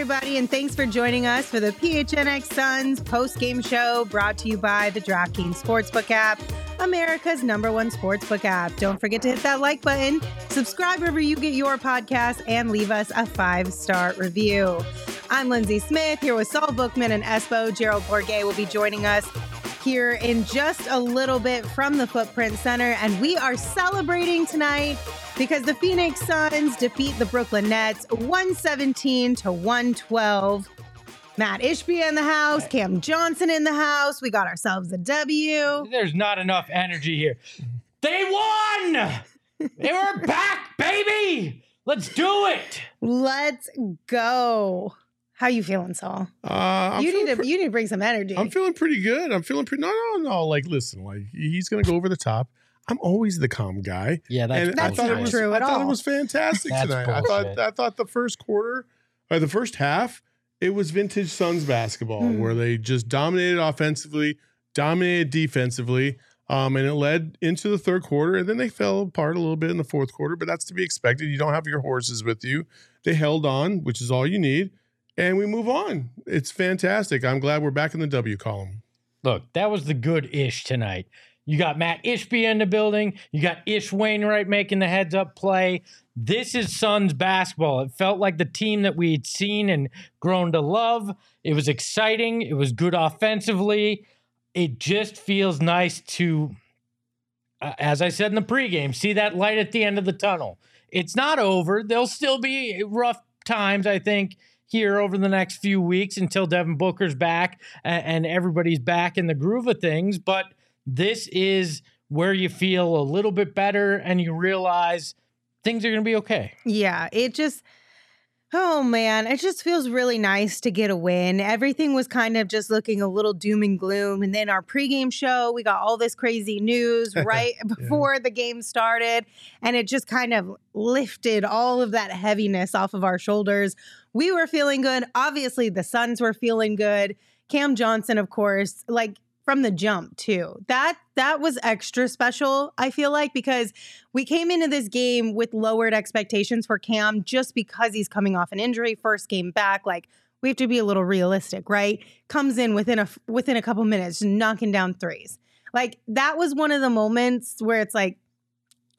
Everybody, and thanks for joining us for the PHNX Suns post game show brought to you by the DraftKings Sportsbook app, America's number one sportsbook app. Don't forget to hit that like button, subscribe wherever you get your podcast, and leave us a five star review. I'm Lindsay Smith here with Saul Bookman and Espo. Gerald Bourguet will be joining us here in just a little bit from the Footprint Center, and we are celebrating tonight because the Phoenix Suns defeat the Brooklyn Nets 117 to 112. Matt Ishbia in the house, Cam Johnson in the house. We got ourselves a W. There's not enough energy here. They won! they were back, baby! Let's do it! Let's go. How you feeling, Saul? Uh, I'm you need to pre- you need to bring some energy. I'm feeling pretty good. I'm feeling pretty. No, no, no. Like, listen, like he's gonna go over the top. I'm always the calm guy. Yeah, that's and I That's thought not it was, true I at thought it was fantastic That's tonight. I thought. I thought the first quarter or the first half, it was vintage Suns basketball Hmm. where they just dominated offensively, dominated defensively. Um, and it led into the third quarter, and then they fell apart a little bit in the fourth quarter, but that's to be expected. You don't have your horses with you. They held on, which is all you need, and we move on. It's fantastic. I'm glad we're back in the W column. Look, that was the good ish tonight. You got Matt Ishbia in the building. You got Ish Wainwright making the heads up play. This is Suns basketball. It felt like the team that we had seen and grown to love. It was exciting. It was good offensively. It just feels nice to, uh, as I said in the pregame, see that light at the end of the tunnel. It's not over. There'll still be rough times, I think, here over the next few weeks until Devin Booker's back and, and everybody's back in the groove of things. But this is where you feel a little bit better and you realize things are going to be okay. Yeah, it just Oh man, it just feels really nice to get a win. Everything was kind of just looking a little doom and gloom. And then our pregame show, we got all this crazy news right before the game started. And it just kind of lifted all of that heaviness off of our shoulders. We were feeling good. Obviously, the Suns were feeling good. Cam Johnson, of course, like from the jump too. That that was extra special, I feel like, because we came into this game with lowered expectations for Cam just because he's coming off an injury, first game back. Like we have to be a little realistic, right? Comes in within a within a couple minutes, knocking down threes. Like that was one of the moments where it's like,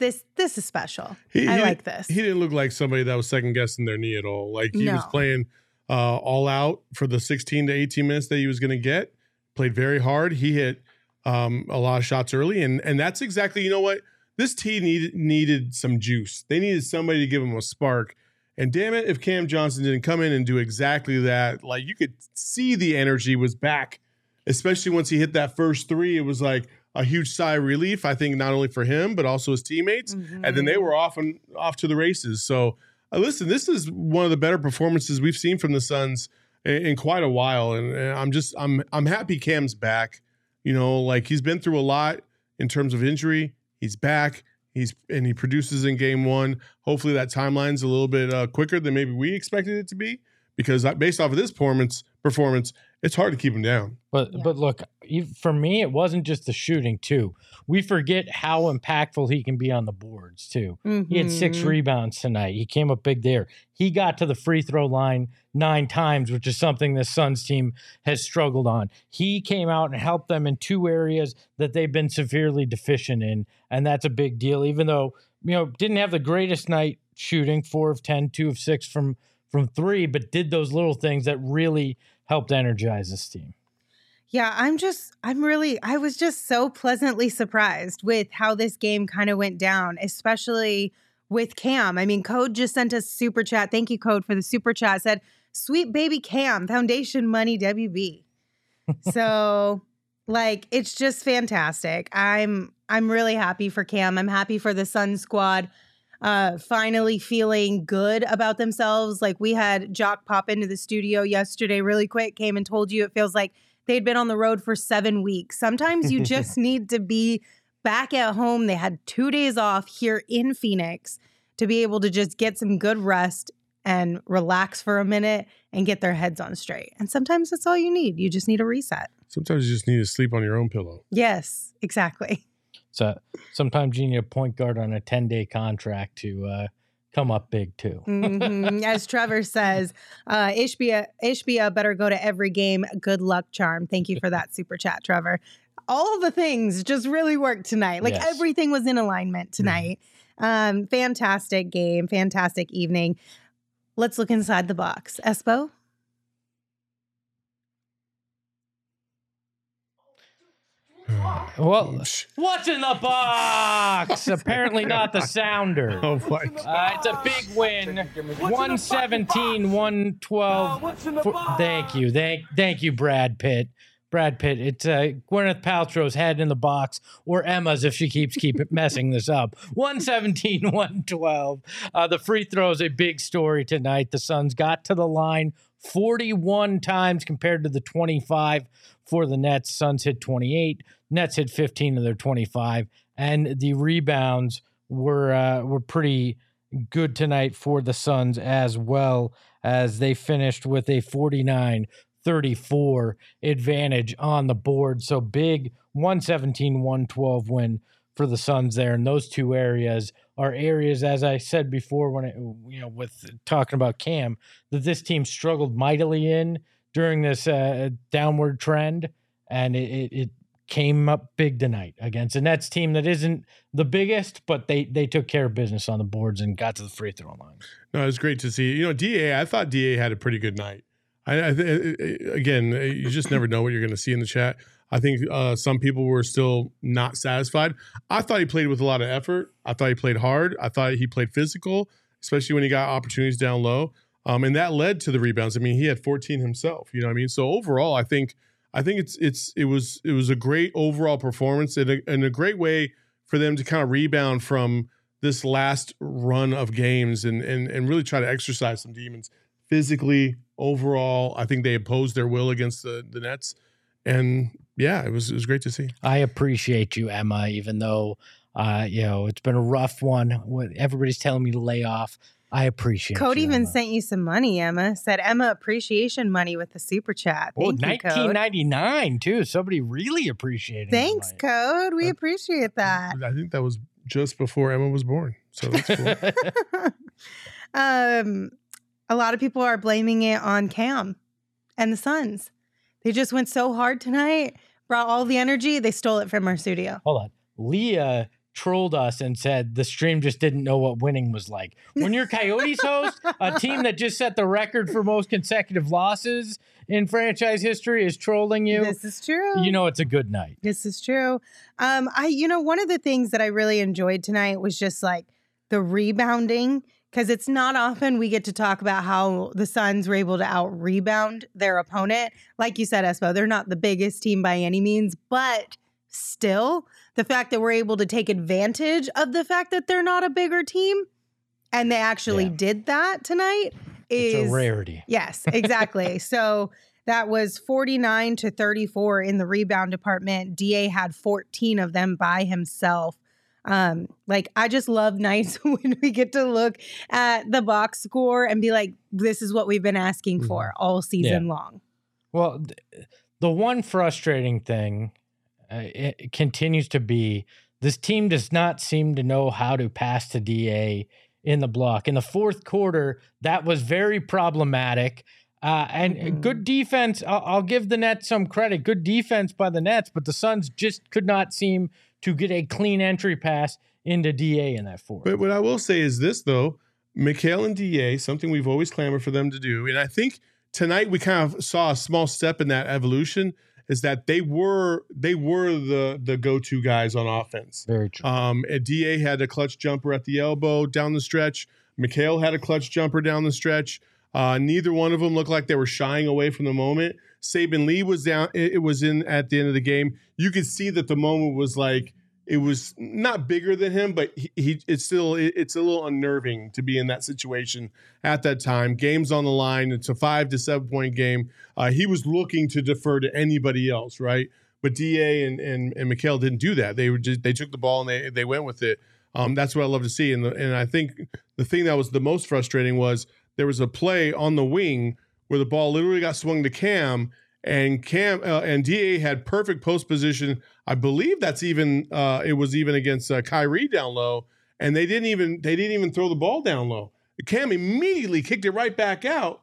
this this is special. He- I he like this. He didn't look like somebody that was second guessing their knee at all. Like he was playing uh, all out for the 16 to 18 minutes that he was going to get. Played very hard. He hit um, a lot of shots early, and and that's exactly you know what this team needed needed some juice. They needed somebody to give them a spark. And damn it, if Cam Johnson didn't come in and do exactly that, like you could see the energy was back, especially once he hit that first three. It was like a huge sigh of relief. I think not only for him but also his teammates and then they were off and off to the races. So uh, listen, this is one of the better performances we've seen from the Suns in, in quite a while, and, and I'm just I'm I'm happy Cam's back. You know, like he's been through a lot in terms of injury. He's back. He's and he produces in game one. Hopefully that timeline's a little bit uh, quicker than maybe we expected it to be because uh, based off of this performance, performance, it's hard to keep him down. But Yeah. but look, for me, it wasn't just the shooting too. We forget how impactful he can be on the boards too. He had six Mhm. rebounds tonight. He came up big there. He got to the free throw line nine times, which is something the Suns team has struggled on. He came out and helped them in two areas that they've been severely deficient in, and that's a big deal. Even though you know didn't have the greatest night shooting, four of 10, two of six from from three, but did those little things that really helped energize this team. Yeah, I'm just, I'm really, I was just so pleasantly surprised with how this game kind of went down, especially with Cam. I mean, Code just sent us super chat. Thank you, Code, for the super chat. Said, sweet baby Cam, foundation money WB. so, like, it's just fantastic. I'm, I'm really happy for Cam. I'm happy for the Sun squad uh, finally feeling good about themselves. Like we had Jock pop into the studio yesterday really quick, came and told you it feels like they'd been on the road for seven weeks. Sometimes you just need to be back at home. They had two days off here in Phoenix to be able to just get some good rest and relax for a minute and get their heads on straight. And sometimes that's all you need. You just need a reset. Sometimes you just need to sleep on your own pillow. Yes, exactly. So sometimes you need a point guard on a 10 day contract to uh, come up big too. Mhm. As Trevor says, uh, Ishbia, Ishbia better go to every game. Good luck, charm. Thank you for that super chat, Trevor. All the things just really worked tonight. Like Yes. everything was in alignment tonight. Um, fantastic game, fantastic evening. Let's look inside the box. Espo? Well, what's in the box? Apparently not the sounder. Oh my. Uh, it's a big win. 117, 112. Thank you. Thank thank you, Brad Pitt. Brad Pitt. It's uh, Gwyneth Paltrow's head in the box, or Emma's if she keeps keep messing this up. 117, 112. Uh, the free throw is a big story tonight. The Suns got to the line 41 times compared to the 25 for the Nets. Suns hit 28. Nets hit 15 of their 25. And the rebounds were uh, were pretty good tonight for the Suns as well as they finished with a 49 34 advantage on the board. So big 117 112 win for the Suns there. And those two areas are areas, as I said before, when it, you know, with talking about Cam, that this team struggled mightily in during this uh, downward trend. And it, it, came up big tonight against a Nets team that isn't the biggest, but they they took care of business on the boards and got to the free throw line. No, it was great to see. You know, Da. I thought Da had a pretty good night. I, I th- again, you just never know what you're going to see in the chat. I think uh, some people were still not satisfied. I thought he played with a lot of effort. I thought he played hard. I thought he played physical, especially when he got opportunities down low. Um, and that led to the rebounds. I mean, he had 14 himself. You know what I mean? So overall, I think I think it's it's it was it was a great overall performance and a, and a great way for them to kind of rebound from this last run of games and and and really try to exercise some demons physically overall. I think they opposed their will against the the Nets, and yeah, it was it was great to see. I appreciate you, Emma, even though uh, you know it's been a rough one. Everybody's telling me to lay off. I appreciate. Code you, even Emma. sent you some money, Emma. Said Emma appreciation money with the super chat. Oh, Thank you, Code. 1999 too. Somebody really appreciating. Thanks. Code. We appreciate that. I think that was just before Emma was born, so that's cool. um, a lot of people are blaming it on Cam and the Suns. They just went so hard tonight, brought all the energy. They stole it from our studio. Hold on. Leah trolled us and said the stream just didn't know what winning was like. When your Coyotes host, a team that just set the record for most consecutive losses in franchise history, is trolling you, This is true. you know it's a good night. This is true. Um, I, you know, one of the things that I really enjoyed tonight was just like the rebounding, because it's not often we get to talk about how the Suns were able to out rebound their opponent. Like you said, Espo, they're not the biggest team by any means, but still, the fact that we're able to take advantage of the fact that they're not a bigger team and they actually Yeah. did that tonight is It's a rarity. Yes, exactly. so that was 49 to 34 in the rebound department. DA had 14 of them by himself. Um, like I just love nights when we get to look at the box score and be like, this is what we've been asking for all season long. Well, th- the one frustrating thing it, it continues to be this team does not seem to know how to pass to DA in the block. In the fourth quarter, that was very problematic. Uh, and Mhm. good defense. I'll, I'll give the Nets some credit. Good defense by the Nets, but the Suns just could not seem to get a clean entry pass into DA in that fourth. But what I will say is this, though, Mikal and Da, something we've always clamored for them to do, and I think tonight we kind of saw a small step in that evolution. Is that they were they were the the go to guys on offense. Very true. Um, Da had a clutch jumper at the elbow down the stretch. Mikal had a clutch jumper down the stretch. Uh, neither one of them looked like they were shying away from the moment. Saben Lee was down. It, it was in at the end of the game. You could see that the moment was like it was not bigger than him, but he, he it's still it, it's a little unnerving to be in that situation at that time. Games on the line. It's a five to seven point game. Uh, he was looking to defer to anybody else, right? But Da and and, and Mikal didn't do that. They were just they took the ball and they they went with it. Um, that's what I love to see. And the, and I think the thing that was the most frustrating was there was a play on the wing where the ball literally got swung to Cam and Cam uh, and Da had perfect post position. I believe that's even uh, it was even against uh, Kyrie down low, and they didn't even they didn't even throw the ball down low. Cam immediately kicked it right back out,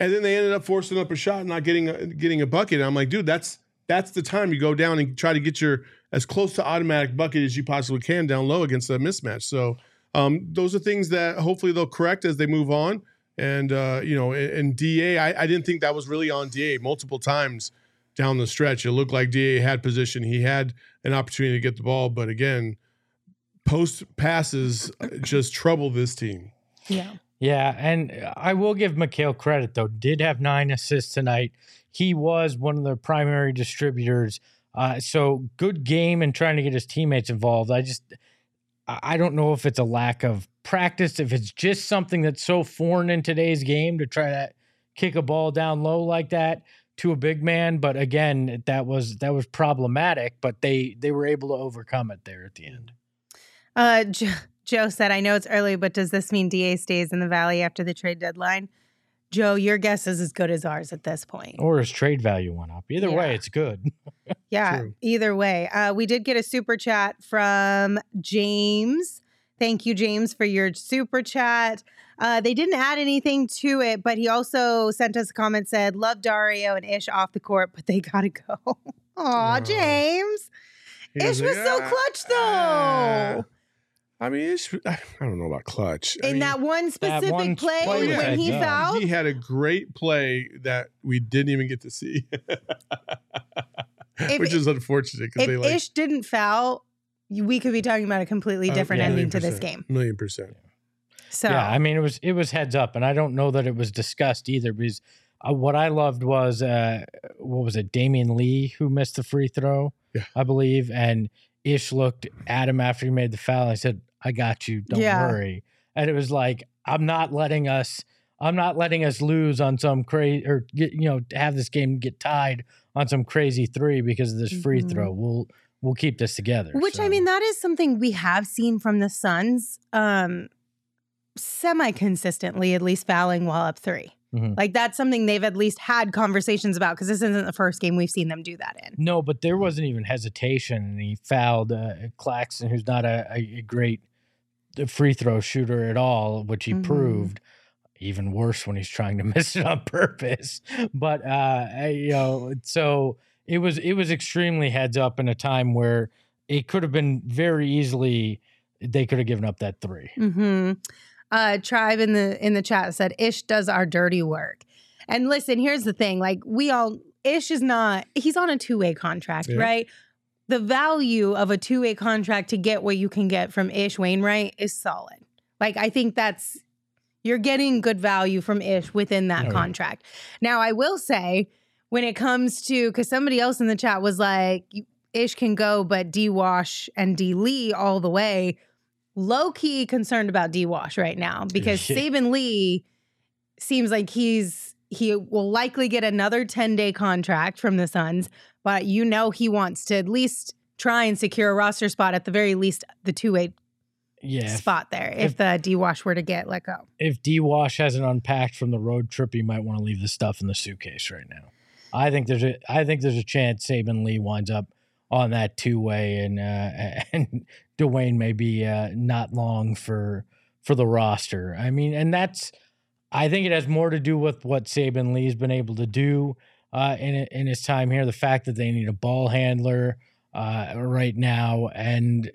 and then they ended up forcing up a shot and not getting a, getting a bucket. And I'm like, dude, that's that's the time you go down and try to get your as close to automatic bucket as you possibly can down low against a mismatch. So um, those are things that hopefully they'll correct as they move on. And uh, you know, and Da, I, I didn't think that was really on Da multiple times down the stretch. It looked like Da had position. He had an opportunity to get the ball, but again, post passes just trouble this team. Yeah. Yeah, and I will give Mikal credit though. Did have nine assists tonight. He was one of the primary distributors. Uh, so good game and trying to get his teammates involved. I just I don't know if it's a lack of practice, if it's just something that's so foreign in today's game to try to kick a ball down low like that to a big man. But again, that was that was problematic. But they they were able to overcome it there at the end. Uh, Joe, Joe said, "I know it's early, but does this mean Da stays in the Valley after the trade deadline?" Joe, your guess is as good as ours at this point. Or his trade value went up. Either way, it's good. Yeah, True. either way. Uh, we did get a super chat from James. Thank you, James, for your super chat. Uh, they didn't add anything to it, but he also sent us a comment said, Love Dario and Ish off the court, but they got to go. Aw, Aw. James. He Ish was so "Ah, clutch, though." ah." I mean, it's, I don't know about clutch. I In mean, that one specific one play, play when he heads up. fouled, he had a great play that we didn't even get to see, If- which is unfortunate because if they like Ish didn't foul, we could be talking about a completely uh, different yeah, ending to this game. Million percent. So, Yeah, I mean it was it was heads up, and I don't know that it was discussed either because uh, what I loved was uh, what was it, Damion Lee who missed the free throw, Yeah. I believe, and Ish looked at him after he made the foul. and I said, "I got you, don't Yeah. worry." And it was like, I'm not letting us, I'm not letting us lose on some crazy or get, you know have this game get tied on some crazy three because of this free Mhm. throw. We'll we'll keep this together. Which I mean, that is something we have seen from the Suns, um, semi consistently, at least fouling while up 3 Mhm. Like that's something they've at least had conversations about because this isn't the first game we've seen them do that in. No, but there wasn't even hesitation, and he fouled uh, Claxton, who's not a, a great uh, free throw shooter at all, which he Mhm. proved. Even worse when he's trying to miss it on purpose. But uh, you know, so it was it was extremely heads up in a time where it could have been very easily they could have given up that three. hmm Uh, Tribe in the in the chat said Ish does our dirty work. And listen, here's the thing: like we all, Ish is not. He's on a two way contract, Yeah. right? The value of a two way contract to get what you can get from Ish Wainwright is solid. Like I think that's you're getting good value from Ish within that Oh, yeah. contract. Now I will say when it comes to because somebody else in the chat was like Ish can go, but D Wash and D Lee all the way low key concerned about D Wash right now because Yeah. Saben Lee seems like he's he will likely get another 10 day contract from the Suns, but you know he wants to at least try and secure a roster spot at the very least the two way Yeah, spot there if, if- the D Wash were to get let go. if D Wash hasn't unpacked from the road trip, he might want to leave the stuff in the suitcase right now. I think there's a I think there's a chance Saben Lee winds up on that two way, and uh, and Duane may be uh, not long for for the roster. I mean, and that's I think it has more to do with what Saben Lee's been able to do uh, in in his time here. The fact that they need a ball handler uh, right now, and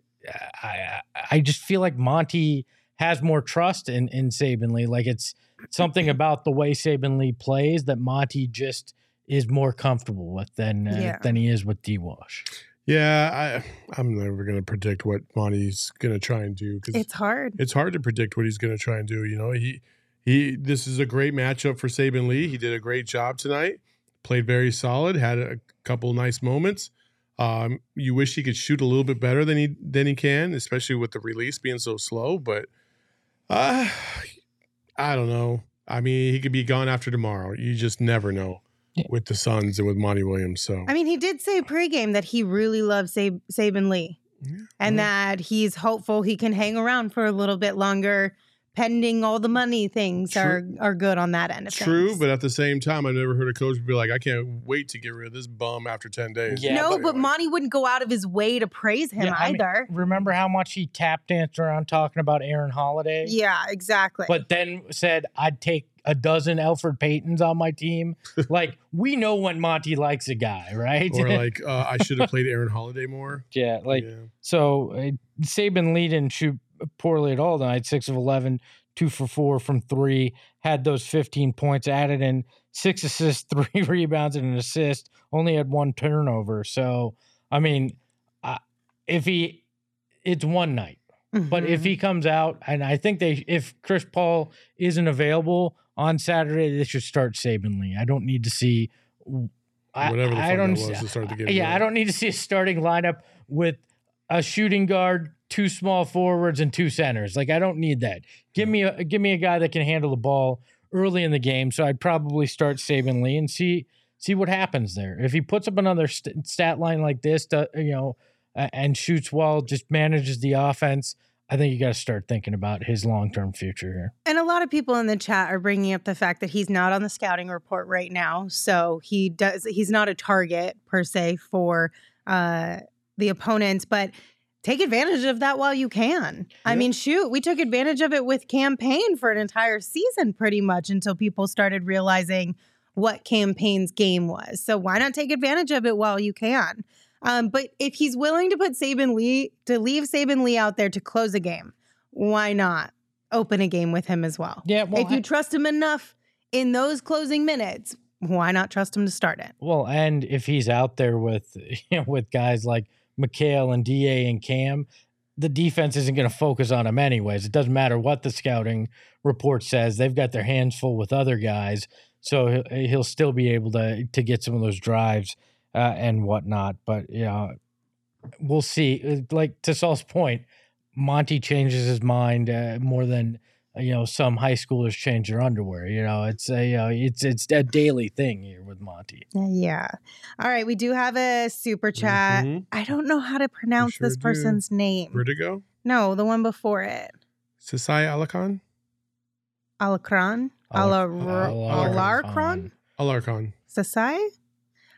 I I just feel like Monty has more trust in in Saben Lee. Like it's something about the way Saben Lee plays that Monty just is more comfortable with than uh, Yeah. than he is with D Wash. Yeah, I, I'm never going to predict what Monty's going to try and do because It's hard. it's hard to predict what he's going to try and do. You know, he he. This is a great matchup for Saben Lee. He did a great job tonight. Played very solid. Had a couple nice moments. Um, you wish he could shoot a little bit better than he than he can, especially with the release being so slow. But uh, I don't know. I mean, he could be gone after tomorrow. You just never know Yeah. with the Suns and with Monty Williams. So I mean, he did say pregame that he really loves Sab- Saben Lee Yeah, and well, that he's hopeful he can hang around for a little bit longer, pending all the money things are True. are good on that end of True, things. but at the same time, I never heard a coach be like, "I can't wait to get rid of this bum after ten days." Yeah, no, but but anyway. Monty wouldn't go out of his way to praise him Yeah, I mean, either. Remember how much he tap danced around talking about Aaron Holiday? yeah, exactly. But then said, I'd take a dozen Elfrid Paytons on my team. like, we know when Monty likes a guy, right? Or like, uh, I should have played Aaron Holiday more. yeah, like, yeah. so uh, Saben Lee didn't shoot poorly at all tonight. Six of 11, two for four from three, had those 15 points, added in six assists, three rebounds, and an assist, only had one turnover. So, I mean, uh, if he, it's one night. But if he comes out, and I think they, if Chris Paul isn't available on Saturday, they should start Saben Lee. I don't need to see Whatever the I fuck don't. that was to start the game. yeah, I don't need to see a starting lineup with a shooting guard, two small forwards, and two centers. Like I don't need that. Give me a give me a guy that can handle the ball early in the game. So I'd probably start Saben Lee and see see what happens there. If he puts up another st- stat line like this, to, you know, a- and shoots well, just manages the offense. I think you got to start thinking about his long term future here. And a lot of people in the chat are bringing up the fact that he's not on the scouting report right now, so he does he's not a target per se for uh, the opponents, but take advantage of that while you can. I mean, shoot, we took advantage of it with Cam Payne for an entire season pretty much until people started realizing what Cam Payne's game was. So why not take advantage of it while you can? Um, but if he's willing to put Saben Lee to leave Saben Lee out there to close a game, why not open a game with him as well? Yeah, well, if you trust him enough in those closing minutes, why not trust him to start it? Well, and if he's out there with you know, with guys like Mikal and Da and Cam, the defense isn't going to focus on him anyways. It doesn't matter what the scouting report says; they've got their hands full with other guys, so he'll, still be able to to get some of those drives uh, and whatnot. But you know, we'll see. Like to Saul's point, Monty changes his mind uh, more than you know some high schoolers change their underwear. You know, it's a uh, it's it's a daily thing here with Monty. Yeah. All right. We do have a super chat. Mhm. I don't know how to pronounce sure this do. person's name. Vertigo, No, the one before it. sasai alakon Alacron? Alar- Alarcron? Alarcon. Sasai?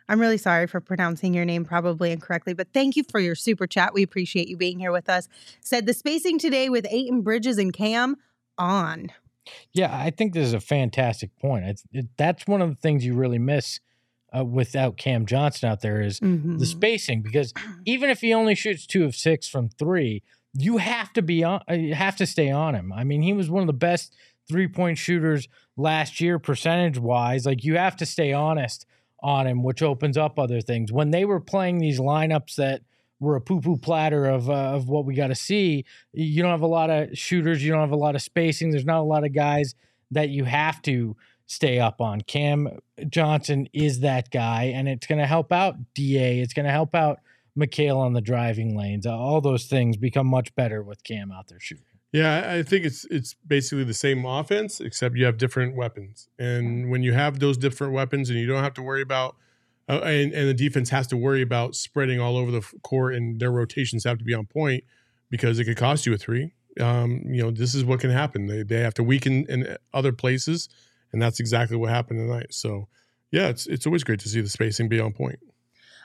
I'm really sorry for pronouncing your name probably incorrectly, but thank you for your super chat. We appreciate you being here with us. Said the spacing today with Ayton Bridges and Cam on. Yeah, I think this is a fantastic point. It's, it, that's one of the things you really miss uh, without Cam Johnson out there is Mhm. the spacing because even if he only shoots two of six from three, you have to be on. uh, You have to stay on him. I mean, he was one of the best three point shooters last year, percentage wise. Like you have to stay honest on him, which opens up other things. When they were playing these lineups that were a poo poo platter of uh, of what we got to see, you don't have a lot of shooters. You don't have a lot of spacing. There's not a lot of guys that you have to stay up on. Cam Johnson is that guy, and it's going to help out Da. It's going to help out Mikal on the driving lanes. All those things become much better with Cam out there shooting. Yeah, I think it's it's basically the same offense except you have different weapons. And when you have those different weapons, and you don't have to worry about, uh, and and the defense has to worry about spreading all over the court, and their rotations have to be on point because it could cost you a three. Um, you know, this is what can happen. They they have to weaken in other places, and that's exactly what happened tonight. So, yeah, it's it's always great to see the spacing be on point.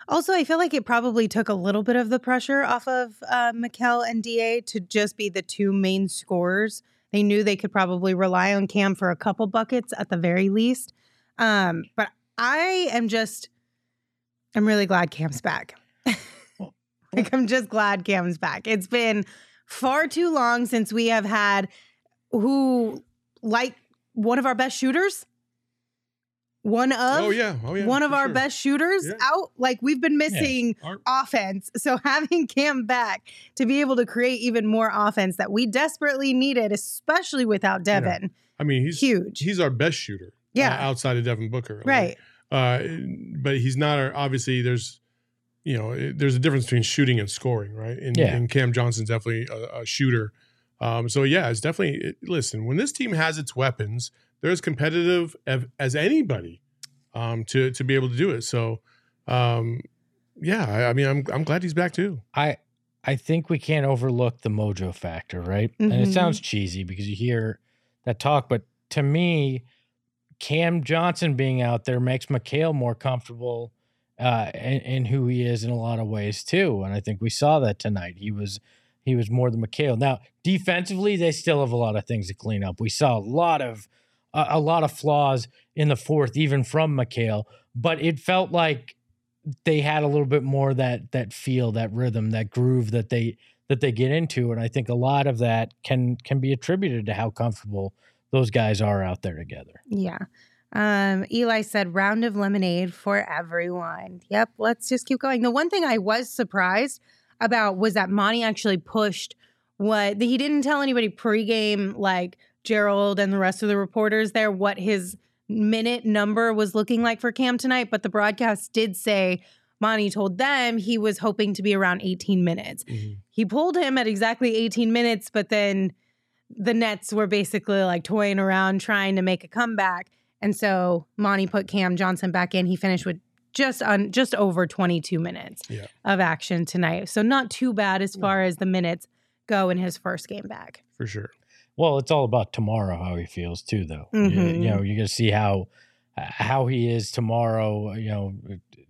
Also, I feel like it probably took a little bit of the pressure off of uh, Mikal and Da to just be the two main scorers. They knew they could probably rely on Cam for a couple buckets at the very least. Um, but I am just, I'm really glad Cam's back. like, I'm just glad Cam's back. It's been far too long since we have had who, like, one of our best shooters one of oh yeah, oh yeah, one of our sure. best shooters Yeah. out. Like we've been missing Our- offense. So having Cam back to be able to create even more offense that we desperately needed, especially without Devin. I mean, he's Huge. he's our best shooter. uh, Yeah. outside of Devin Booker. Like, Right. Uh, but he's not our, obviously there's you know it- there's a difference between shooting and scoring right and, Yeah. and cam johnson's definitely a, a shooter um, so yeah it's definitely it, listen when this team has its weapons they're as competitive as, as anybody um, to to be able to do it so um, yeah I, I mean I'm, I'm glad he's back too I I think we can't overlook the mojo factor, right? And it Mhm. sounds cheesy because you hear that talk, but to me, Cam Johnson being out there makes Mikal more comfortable uh, in, in who he is in a lot of ways too. And I think we saw that tonight. He was he was more than Mikal. Now defensively, they still have a lot of things to clean up. We saw a lot of a, a lot of flaws in the fourth, even from Mikal. But it felt like they had a little bit more that that feel, that rhythm, that groove that they that they get into, and I think a lot of that can can be attributed to how comfortable those guys are out there together. Yeah. Um, Eli said round of lemonade for everyone. Yep, let's just keep going. The one thing I was surprised about was that Monty actually pushed what he didn't tell anybody pregame, like Gerald and the rest of the reporters there, what his minute number was looking like for Cam tonight. But the broadcast did say Monty told them he was hoping to be around 18 minutes. He pulled him at exactly 18 minutes, but then the Nets were basically like toying around trying to make a comeback. And so Monty put Cam Johnson back in. He finished with just on just over 22 minutes Yeah. of action tonight. So not too bad as far as the minutes go in his first game back. for sure Well, it's all about tomorrow how he feels too, though. You- Mhm. You, know, you're gonna see how how he is tomorrow. You know,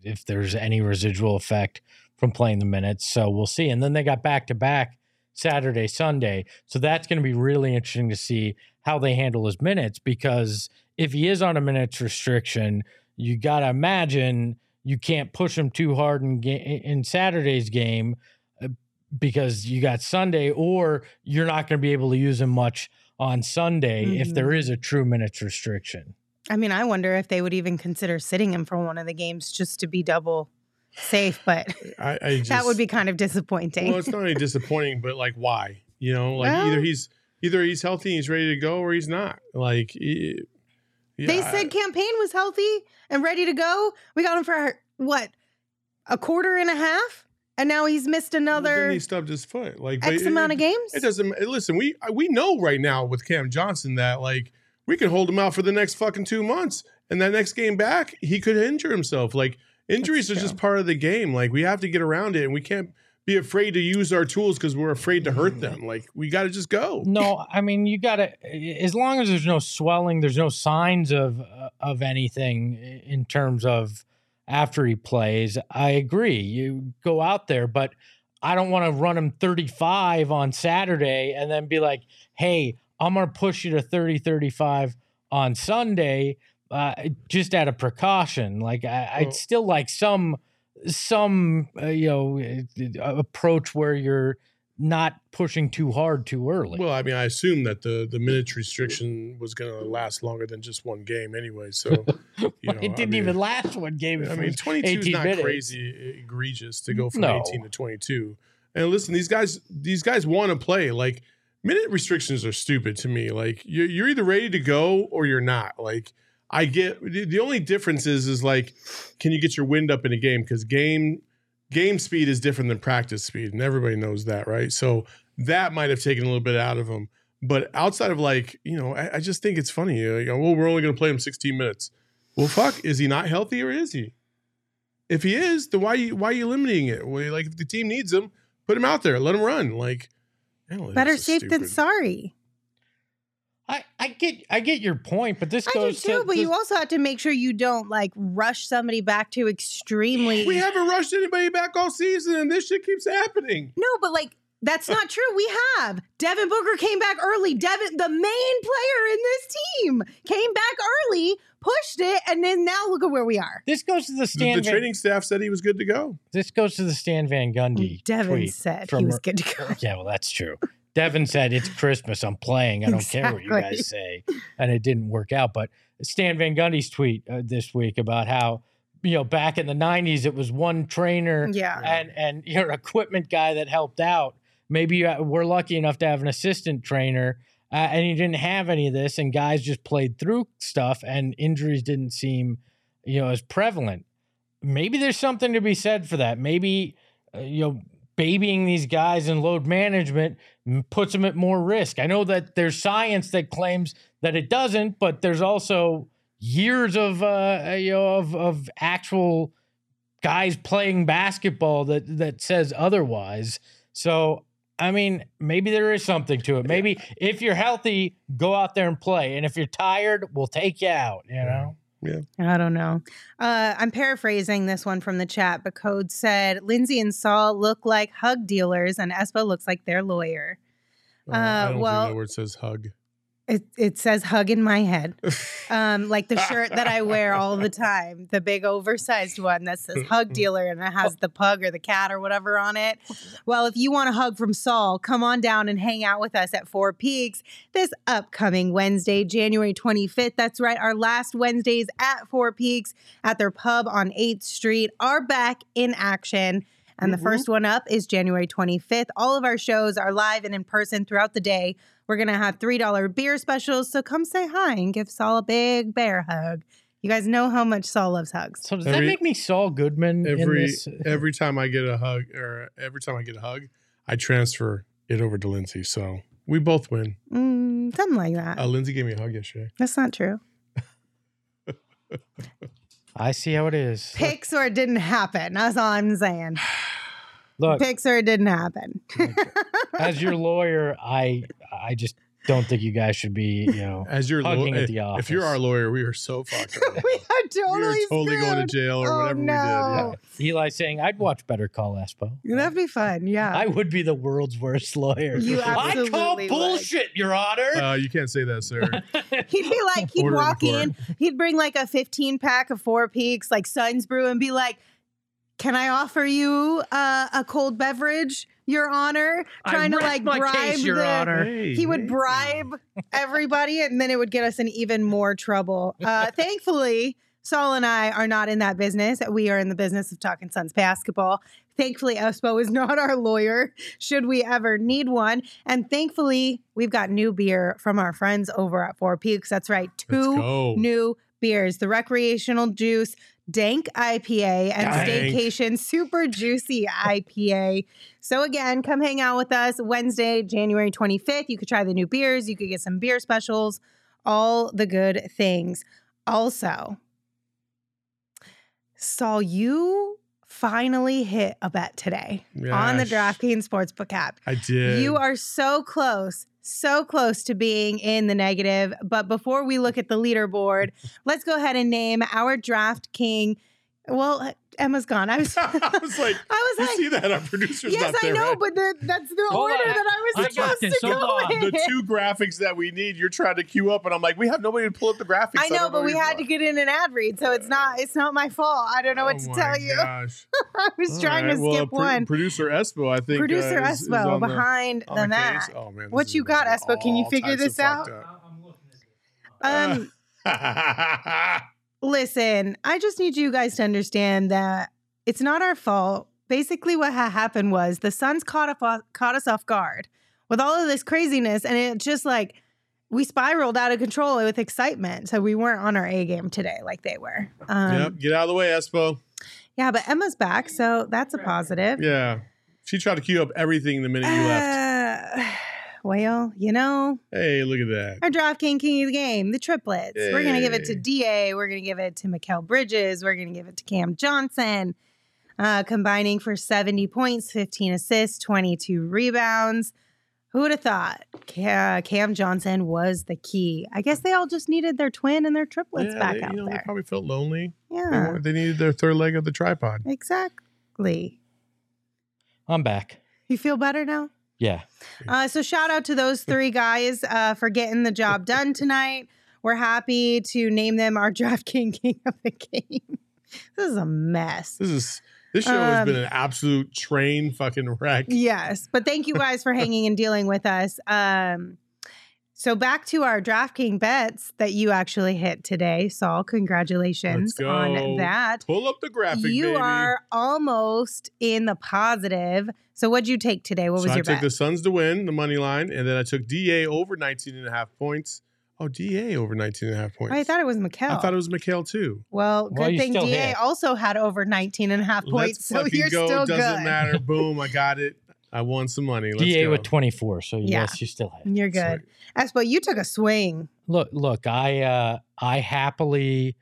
if there's any residual effect from playing the minutes. So we'll see. And then they got back to back Saturday, Sunday. So that's going to be really interesting to see how they handle his minutes because if he is on a minutes restriction, you got to imagine you can't push him too hard in ga- in Saturday's game uh, because you got Sunday or you're not going to be able to use him much on Sunday if Mhm. there is a true minutes restriction. I mean, I wonder if they would even consider sitting him for one of the games just to be double safe, but I, I just, that would be kind of disappointing. well it's not only disappointing but like why you know like Well- either he's either he's healthy and he's ready to go or he's not like yeah, they I- said Cam Payne was healthy and ready to go. We got him for what a quarter and a half, and now he's missed well, another then he stubbed his foot like X it- amount it- of games. It doesn't listen. We we know right now with Cam Johnson that like we can hold him out for the next fucking two months, and that next game back he could injure himself. Like injuries That's are just part of the game. Like we have to get around it, and we can't be afraid to use our tools because we're afraid to hurt them. Like we got to just go. No, I mean you got to as long as there's no swelling, there's no signs of uh, of anything in terms of after he plays. I agree. You go out there, but I don't want to run him 35 on Saturday and then be like, "Hey, I'm going to push you to 30 35 on Sunday." Uh, just out of precaution, like I, Well- I'd still like some some uh, you know uh, approach where you're not pushing too hard too early. Well, I mean, I assume that the the minutes restriction was going to last longer than just one game anyway. So you know, it didn't mean- even last one game. I mean, 22 is not minutes. crazy egregious to go from No. 18 to 22. And listen, these guys, these guys want to play. Like minute restrictions are stupid to me. Like you're, you're either ready to go or you're not. Like I get the only difference is is like, can you get your wind up in a game? Because game game speed is different than practice speed, and everybody knows that, right? So that might have taken a little bit out of him. But outside of like, you know, I, I just think it's funny. Like, well, we're only going to play him 16 minutes. Well, fuck, is he not healthy or is he? If he is, then why you why are you limiting it? Well, like if the team needs him, put him out there, let him run. Like Better safe than sorry. I, I get I get your point, but this I do goes too, to but this- you also have to make sure you don't like rush somebody back to extremely. We haven't rushed anybody back all season, and this shit keeps happening. no, but like that's not true. We have Devin Booker came back early. Devin, the main player in this team, came back early, pushed it, and then now look at where we are. this goes to the The, Stan the Van, training staff said he was good to go. this goes to the Stan Van Gundy Devin tweet said he was good to go. Yeah, well, that's true. Devin said it's Christmas. I'm playing. I don't care what you guys say, and it didn't work out. But Stan Van Gundy's tweet uh, this week about how you know back in the '90s it was one trainer Yeah. and and your equipment guy that helped out. Maybe you, uh, we're lucky enough to have an assistant trainer, uh, and you didn't have any of this, and guys just played through stuff, and injuries didn't seem, you know, as prevalent. Maybe there's something to be said for that. Maybe uh, you know, babying these guys in load management puts them at more risk. I know that there's science that claims that it doesn't, but there's also years of uh, you know of of actual guys playing basketball that that says otherwise. So I mean, maybe there is something to it. Maybe if you're healthy, go out there and play, and if you're tired, we'll take you out. You know. I don't know. Uh, I'm paraphrasing this one from the chat, but Code said Lindsay and Saul look like hug dealers, and Espo looks like their lawyer. Uh, I don't well- think that word says hug. It, it says hug in my head. Um, like the shirt that I wear all the time, the big oversized one that says hug dealer and it has the pug or the cat or whatever on it. Well, if you want a hug from Saul, come on down and hang out with us at Four Peaks this upcoming Wednesday, January 25th. That's right, our last Wednesdays at Four Peaks at their pub on 8th Street are back in action. And the Mhm. first one up is January 25th. All of our shows are live and in person throughout the day. We're going to have $3 beer specials. So come say hi and give Saul a big bear hug. You guys know how much Saul loves hugs. So does Every- that make me Saul Goodman in Every this? every time I get a hug or every time I get a hug, I transfer it over to Lindsay. So we both win. Mm, something like that. Uh, Lindsay gave me a hug yesterday. That's not true. I see how it is. Pics or it didn't happen. That's all I'm saying. Look, Pics or it didn't happen. as your lawyer, I I just don't think you guys should be, you know, As your Hugging lawyer, at the office. if you're our lawyer, we are so fucked. up. we are totally, we are totally going to jail or Oh, whatever no. we Eli saying I'd watch Better Call Espo. That'd be fun. Yeah. I would be the world's worst lawyer. You I call absolutely would. bullshit, Your Honor. did. Uh, you can't say that, sir. He'd be like, he'd Order walk in, he'd bring like a 15 pack of Four Peaks, like Suns Brew, and be like, Can I offer you uh, a cold beverage, Your Honor? Trying to like bribe case, Your the. Honor. Hey, He would bribe everybody, and then it would get us in even more trouble. Uh, thankfully, Saul and I are not in that business. We are in the business of talking Suns basketball. Thankfully, Espo is not our lawyer, should we ever need one. And thankfully, we've got new beer from our friends over at Four Peaks. That's right, two new beers the recreational juice dank ipa and Dank. staycation super juicy ipa so again come hang out with us wednesday january 25th you could try the new beers. You could get some beer specials. All the good things. Also saul you finally hit a bet today on the Gosh, draftkings sportsbook app I did. you are so close, so close to being in the negative. But before we look at the leaderboard, let's go ahead and name our draft king. Well, Emma's gone. I was, I was like, I you was see that our producer's yes, not I know, right? but the, that's the Hold order on. that I I was got supposed this. to Hold go on. in. the two graphics that we need, you're trying to queue up, and I'm like, we have nobody to pull up the graphics. I know, don't but we what had to get in an ad read, so it's not it's not my fault. I don't know what Oh to my tell you. I was All trying right, to well, skip pro- one. Producer Espo, I think. Producer uh, is- is Espo on behind on the, the mat. Oh, man, What you got, about Espo? Can you figure this out? fucked up. Um, Listen, I just need you guys to understand that it's not our fault. Basically, what ha- happened was the Suns caught, off, caught us off guard with all of this craziness, and it just like we spiraled out of control with excitement. So we weren't on our A game today like they were. Um, yep, get out of the way, Espo. Yeah, but Emma's back, so that's a positive. Yeah, she tried to queue up everything the minute you left. Well, you know, Hey, look at that. our DraftKings King of the Game, the triplets. We're going to give it to DA. We're going to give it to Mikal Bridges. We're going to give it to Cam Johnson, uh, combining for 70 points, 15 assists, 22 rebounds. Who would have thought Cam Johnson was the key? I guess they all just needed their twin and their triplets Yeah, back they, out you know, they there. probably felt lonely. They, yeah, wanted- they needed their third leg of the tripod. exactly. I'm back. You feel better now? Yeah. Uh, so shout out to those three guys uh, for getting the job done tonight. We're happy to name them our draft king king of the game. This is a mess. This is This show has been Um, an absolute train fucking wreck. Yes, but thank you guys for hanging and dealing with us. Um, so back to our DraftKings bets that you actually hit today, Saul. Congratulations on that. Pull up the graphic, you baby. are almost in the positive. So what'd you take today? What was so I your took bet? the Suns to win the money line, and then I took DA over 19 and a half points. Oh, DA over 19 and a half points. I thought it was Mikal. I thought it was Mikal too. well, Well, good you thing DA hit. also had over 19 and a half points. Let's So you're go. still Doesn't good. matter. Boom, I got it. I won some money. Let's DA go. with 24. So Yeah. yes, you still have. You're good. Espo, you took a swing. Look, look, I uh I happily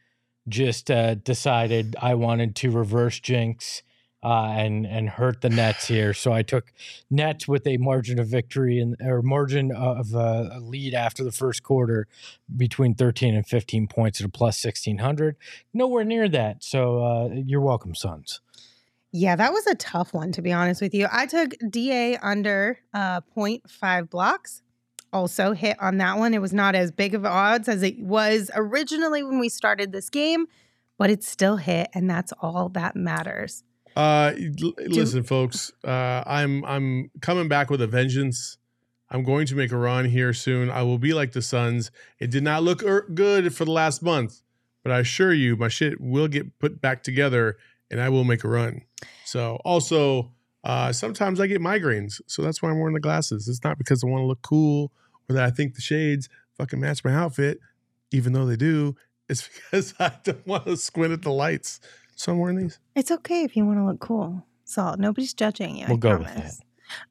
just uh decided I wanted to reverse jinx uh and and hurt the Nets here. So I took Nets with a margin of victory and or margin of uh, a lead after the first quarter between 13 and 15 points at a plus 1600. Nowhere near that. So uh you're welcome, Suns. Yeah, that was a tough one to be honest with you. I took DA under uh 0.5 blocks. Also hit on that one. It was not as big of odds as it was originally when we started this game, but it still hit and that's all that matters. Uh, l- listen, folks. Uh, I'm I'm coming back with a vengeance. I'm going to make a run here soon. I will be like the Suns. It did not look er- good for the last month, but I assure you, my shit will get put back together, and I will make a run. So, also, uh, sometimes I get migraines, so that's why I'm wearing the glasses. It's not because I want to look cool or that I think the shades fucking match my outfit, even though they do. It's because I don't want to squint at the lights. So I'm wearing these. It's okay if you want to look cool. Salt, nobody's judging you. We'll go with promise.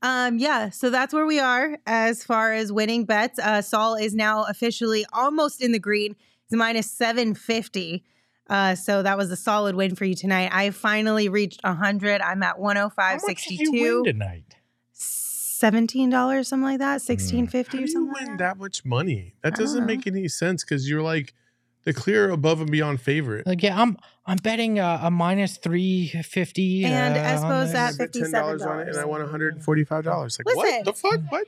Um, yeah, so that's where we are as far as winning bets. Uh, Saul is now officially almost in the green. He's minus 750. Uh, so that was a solid win for you tonight. I finally reached 100. I'm at How much did you 105.62. win tonight? $17, something like that. 1650 How or do you win like that. that much money? That I don't doesn't know. make any sense because you're like the clear above and beyond favorite. Like yeah, I'm I'm betting uh, a minus 350 And uh, on Espo's this. at I bet $10 on it and I $57. won $145. Like, Listen. what the fuck? What?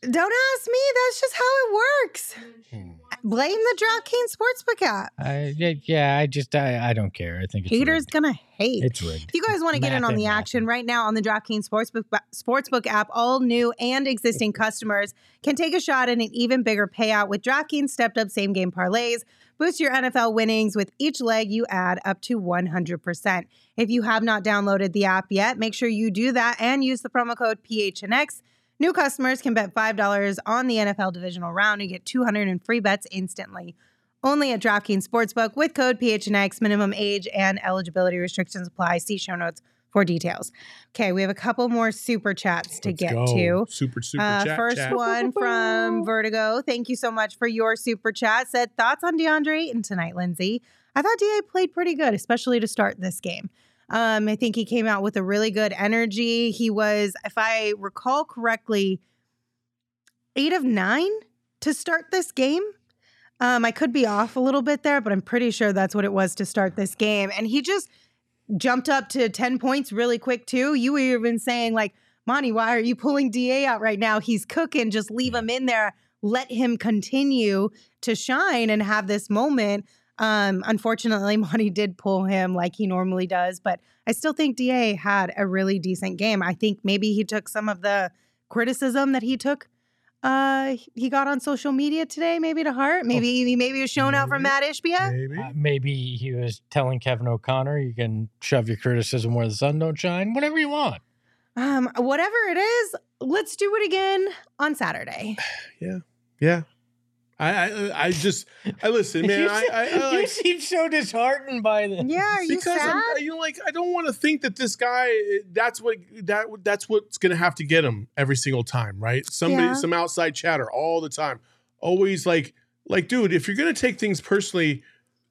Don't ask me. That's just how it works. Hmm. Blame the DraftKings Sportsbook app. I, yeah, I just I, I don't care. I think it's Haters rigged. gonna hate. It's rigged. If you guys want to get in on the action right now on the DraftKings Sportsbook Sportsbook app, all new and existing customers can take a shot at an even bigger payout with DraftKings stepped up same game parlays. Boost your NFL winnings with each leg you add up to 100%. If you have not downloaded the app yet, make sure you do that and use the promo code PHNX. New customers can bet $5 on the NFL divisional round and get 200 in free bets instantly. Only at DraftKings Sportsbook with code PHNX. Minimum age and eligibility restrictions apply. See show notes for details. Okay, we have a couple more super chats to Let's get go. to. Super, super Uh, chat. first chat. one from Vertigo. Thank you so much for your super chat. Said thoughts on DeAndre Ayton tonight, Lindsay. I thought Da played pretty good, especially to start this game. Um, I think he came out with a really good energy. He was, if I recall correctly, eight of nine to start this game. Um, I could be off a little bit there, but I'm pretty sure that's what it was to start this game. And he just jumped up to 10 points really quick, too. You were even saying, like, Monty, why are you pulling DA out right now? He's cooking. Just leave him in there. Let him continue to shine and have this moment. Um, unfortunately, Monty did pull him like he normally does, but I still think DA had a really decent game. I think maybe he took some of the criticism that he took uh he got on social media today maybe to heart maybe he maybe was shown out from maybe. Matt Ishbia Maybe. Uh, maybe he was telling Kevin O'Connor, "You can shove your criticism where the sun don't shine, whatever you want." um whatever it is let's do it again on Saturday yeah, yeah. I, I I just I listen, man. you, I, I, I you like, seem so disheartened by this. yeah are you because sad I'm, you know, like I don't want to think that this guy. That's what that that's what's going to have to get him every single time, right? Somebody, Yeah. some outside chatter all the time, always like, like, dude, if you're going to take things personally,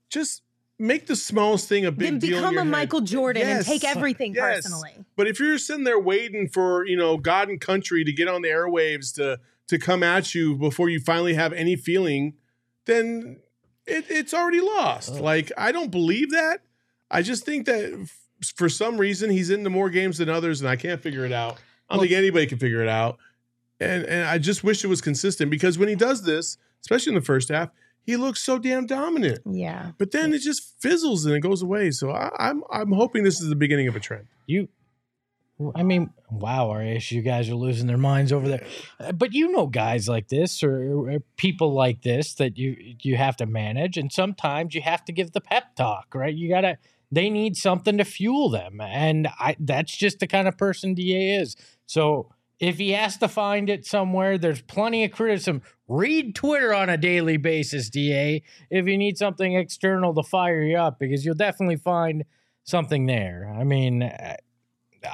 just make the smallest thing a big then deal. in become your a head. Michael Jordan and take everything Yes. personally But if you're sitting there waiting for you know God and country to get on the airwaves to to come at you before you finally have any feeling, then it, it's already lost. Oh. Like I don't believe that. I just think that f- for some reason he's into more games than others, and I can't figure it out. I don't Well- think anybody can figure it out. And and I just wish it was consistent because when he does this, especially in the first half, he looks so damn dominant. Yeah. But then it just fizzles and it goes away. So I, I'm I'm hoping this is the beginning of a trend. You, I mean, wow, RAS, you guys are losing their minds over there. Uh, But you know guys like this or, or people like this that you you have to manage, and sometimes you have to give the pep talk, right? You gotta. They need something to fuel them, and I that's just the kind of person Da is. So if he has to find it somewhere, there's plenty of criticism. Read Twitter on a daily basis, Da, if you need something external to fire you up, because you'll definitely find something there. I mean, uh,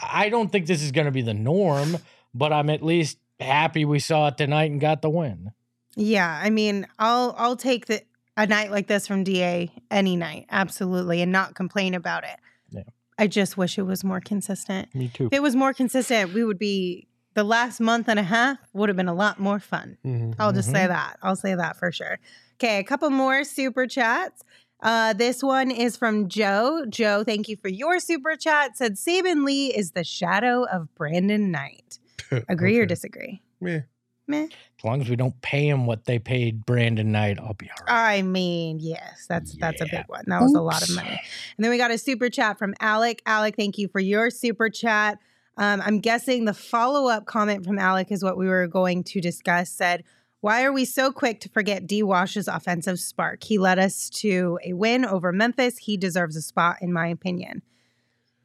I don't think this is going to be the norm, but I'm at least happy we saw it tonight and got the win. Yeah, I mean, I'll I'll take the a night like this from DA any night, absolutely, and not complain about it. Yeah. I just wish it was more consistent. Me too. If it was more consistent, we would be the last month and a half would have been a lot more fun. Mm-hmm. I'll just say mm-hmm. that. I'll say that for sure. Okay, a couple more super chats. Uh, this one is from Joe. Joe, thank you for your super chat. Said Saben Lee is the shadow of Brandon Knight. Agree or disagree? Yeah. Meh. As long as we don't pay him what they paid Brandon Knight, I'll be all right. I mean, yes, that's that's a big one. That was a lot of money. And then we got a super chat from Alec. Alec, thank you for your super chat. Um, I'm guessing the follow up comment from Alec is what we were going to discuss. Said, "Why are we so quick to forget D. Wash's offensive spark? He led us to a win over Memphis. He deserves a spot, in my opinion."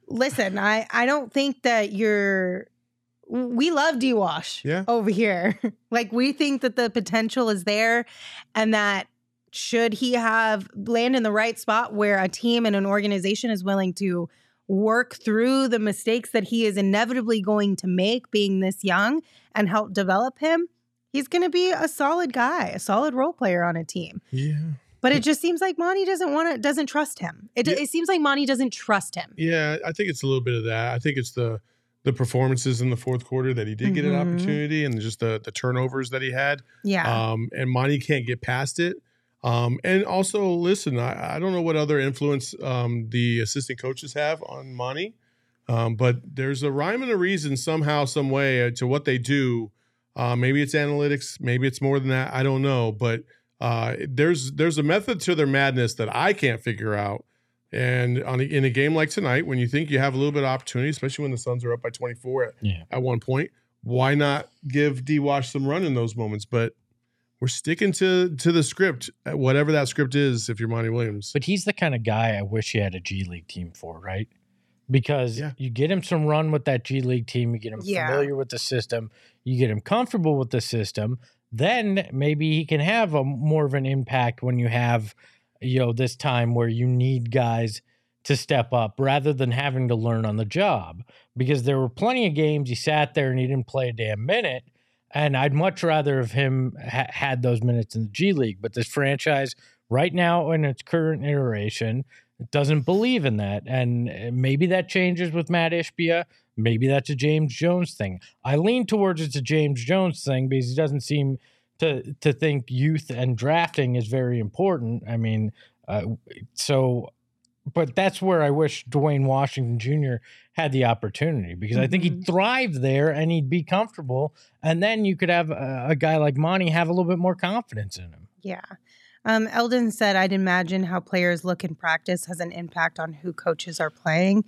Listen, I I don't think that you're. We love D. Wash Yeah. over here. like we think that the potential is there, and that should he have land in the right spot where a team and an organization is willing to work through the mistakes that he is inevitably going to make being this young and help develop him he's going to be a solid guy a solid role player on a team Yeah. but it just seems like Monty doesn't want to doesn't trust him it, Yeah. it seems like Monty doesn't trust him Yeah, I think it's a little bit of that. I think it's the the performances in the fourth quarter that he did get an Mhm. opportunity and just the the turnovers that he had. yeah Um, and Monty can't get past it. Um, and also, listen, I, I don't know what other influence um, the assistant coaches have on Monty, um, but there's a rhyme and a reason somehow, some way uh, to what they do. Uh, maybe it's analytics, maybe it's more than that. I don't know, but uh, there's there's a method to their madness that I can't figure out. And on a, in a game like tonight, when you think you have a little bit of opportunity, especially when the Suns are up by 24 at, Yeah. at one point, why not give D Wash some run in those moments? But we're sticking to to the script, uh, whatever that script is. If you're Monty Williams, But he's the kind of guy I wish he had a G League team for, right? Because Yeah. you get him some run with that G League team, you get him Yeah. familiar with the system, you get him comfortable with the system, then maybe he can have a more of an impact when you have, you know, this time where you need guys to step up rather than having to learn on the job. Because there were plenty of games he sat there and he didn't play a damn minute. And I'd much rather have him ha- had those minutes in the G League. But this franchise, right now in its current iteration, doesn't believe in that. And uh, maybe that changes with Matt Ishbia. Maybe that's a James Jones thing. I lean towards it's a James Jones thing because he doesn't seem to to think youth and drafting is very important. I mean, uh, so, but that's where I wish Duane Washington Jr. had the opportunity because I think he'd thrive there and he'd be comfortable. And then you could have a, a guy like Monty have a little bit more confidence in him. Yeah. Um, Eldon said, I'd imagine how players look in practice has an impact on who coaches are playing.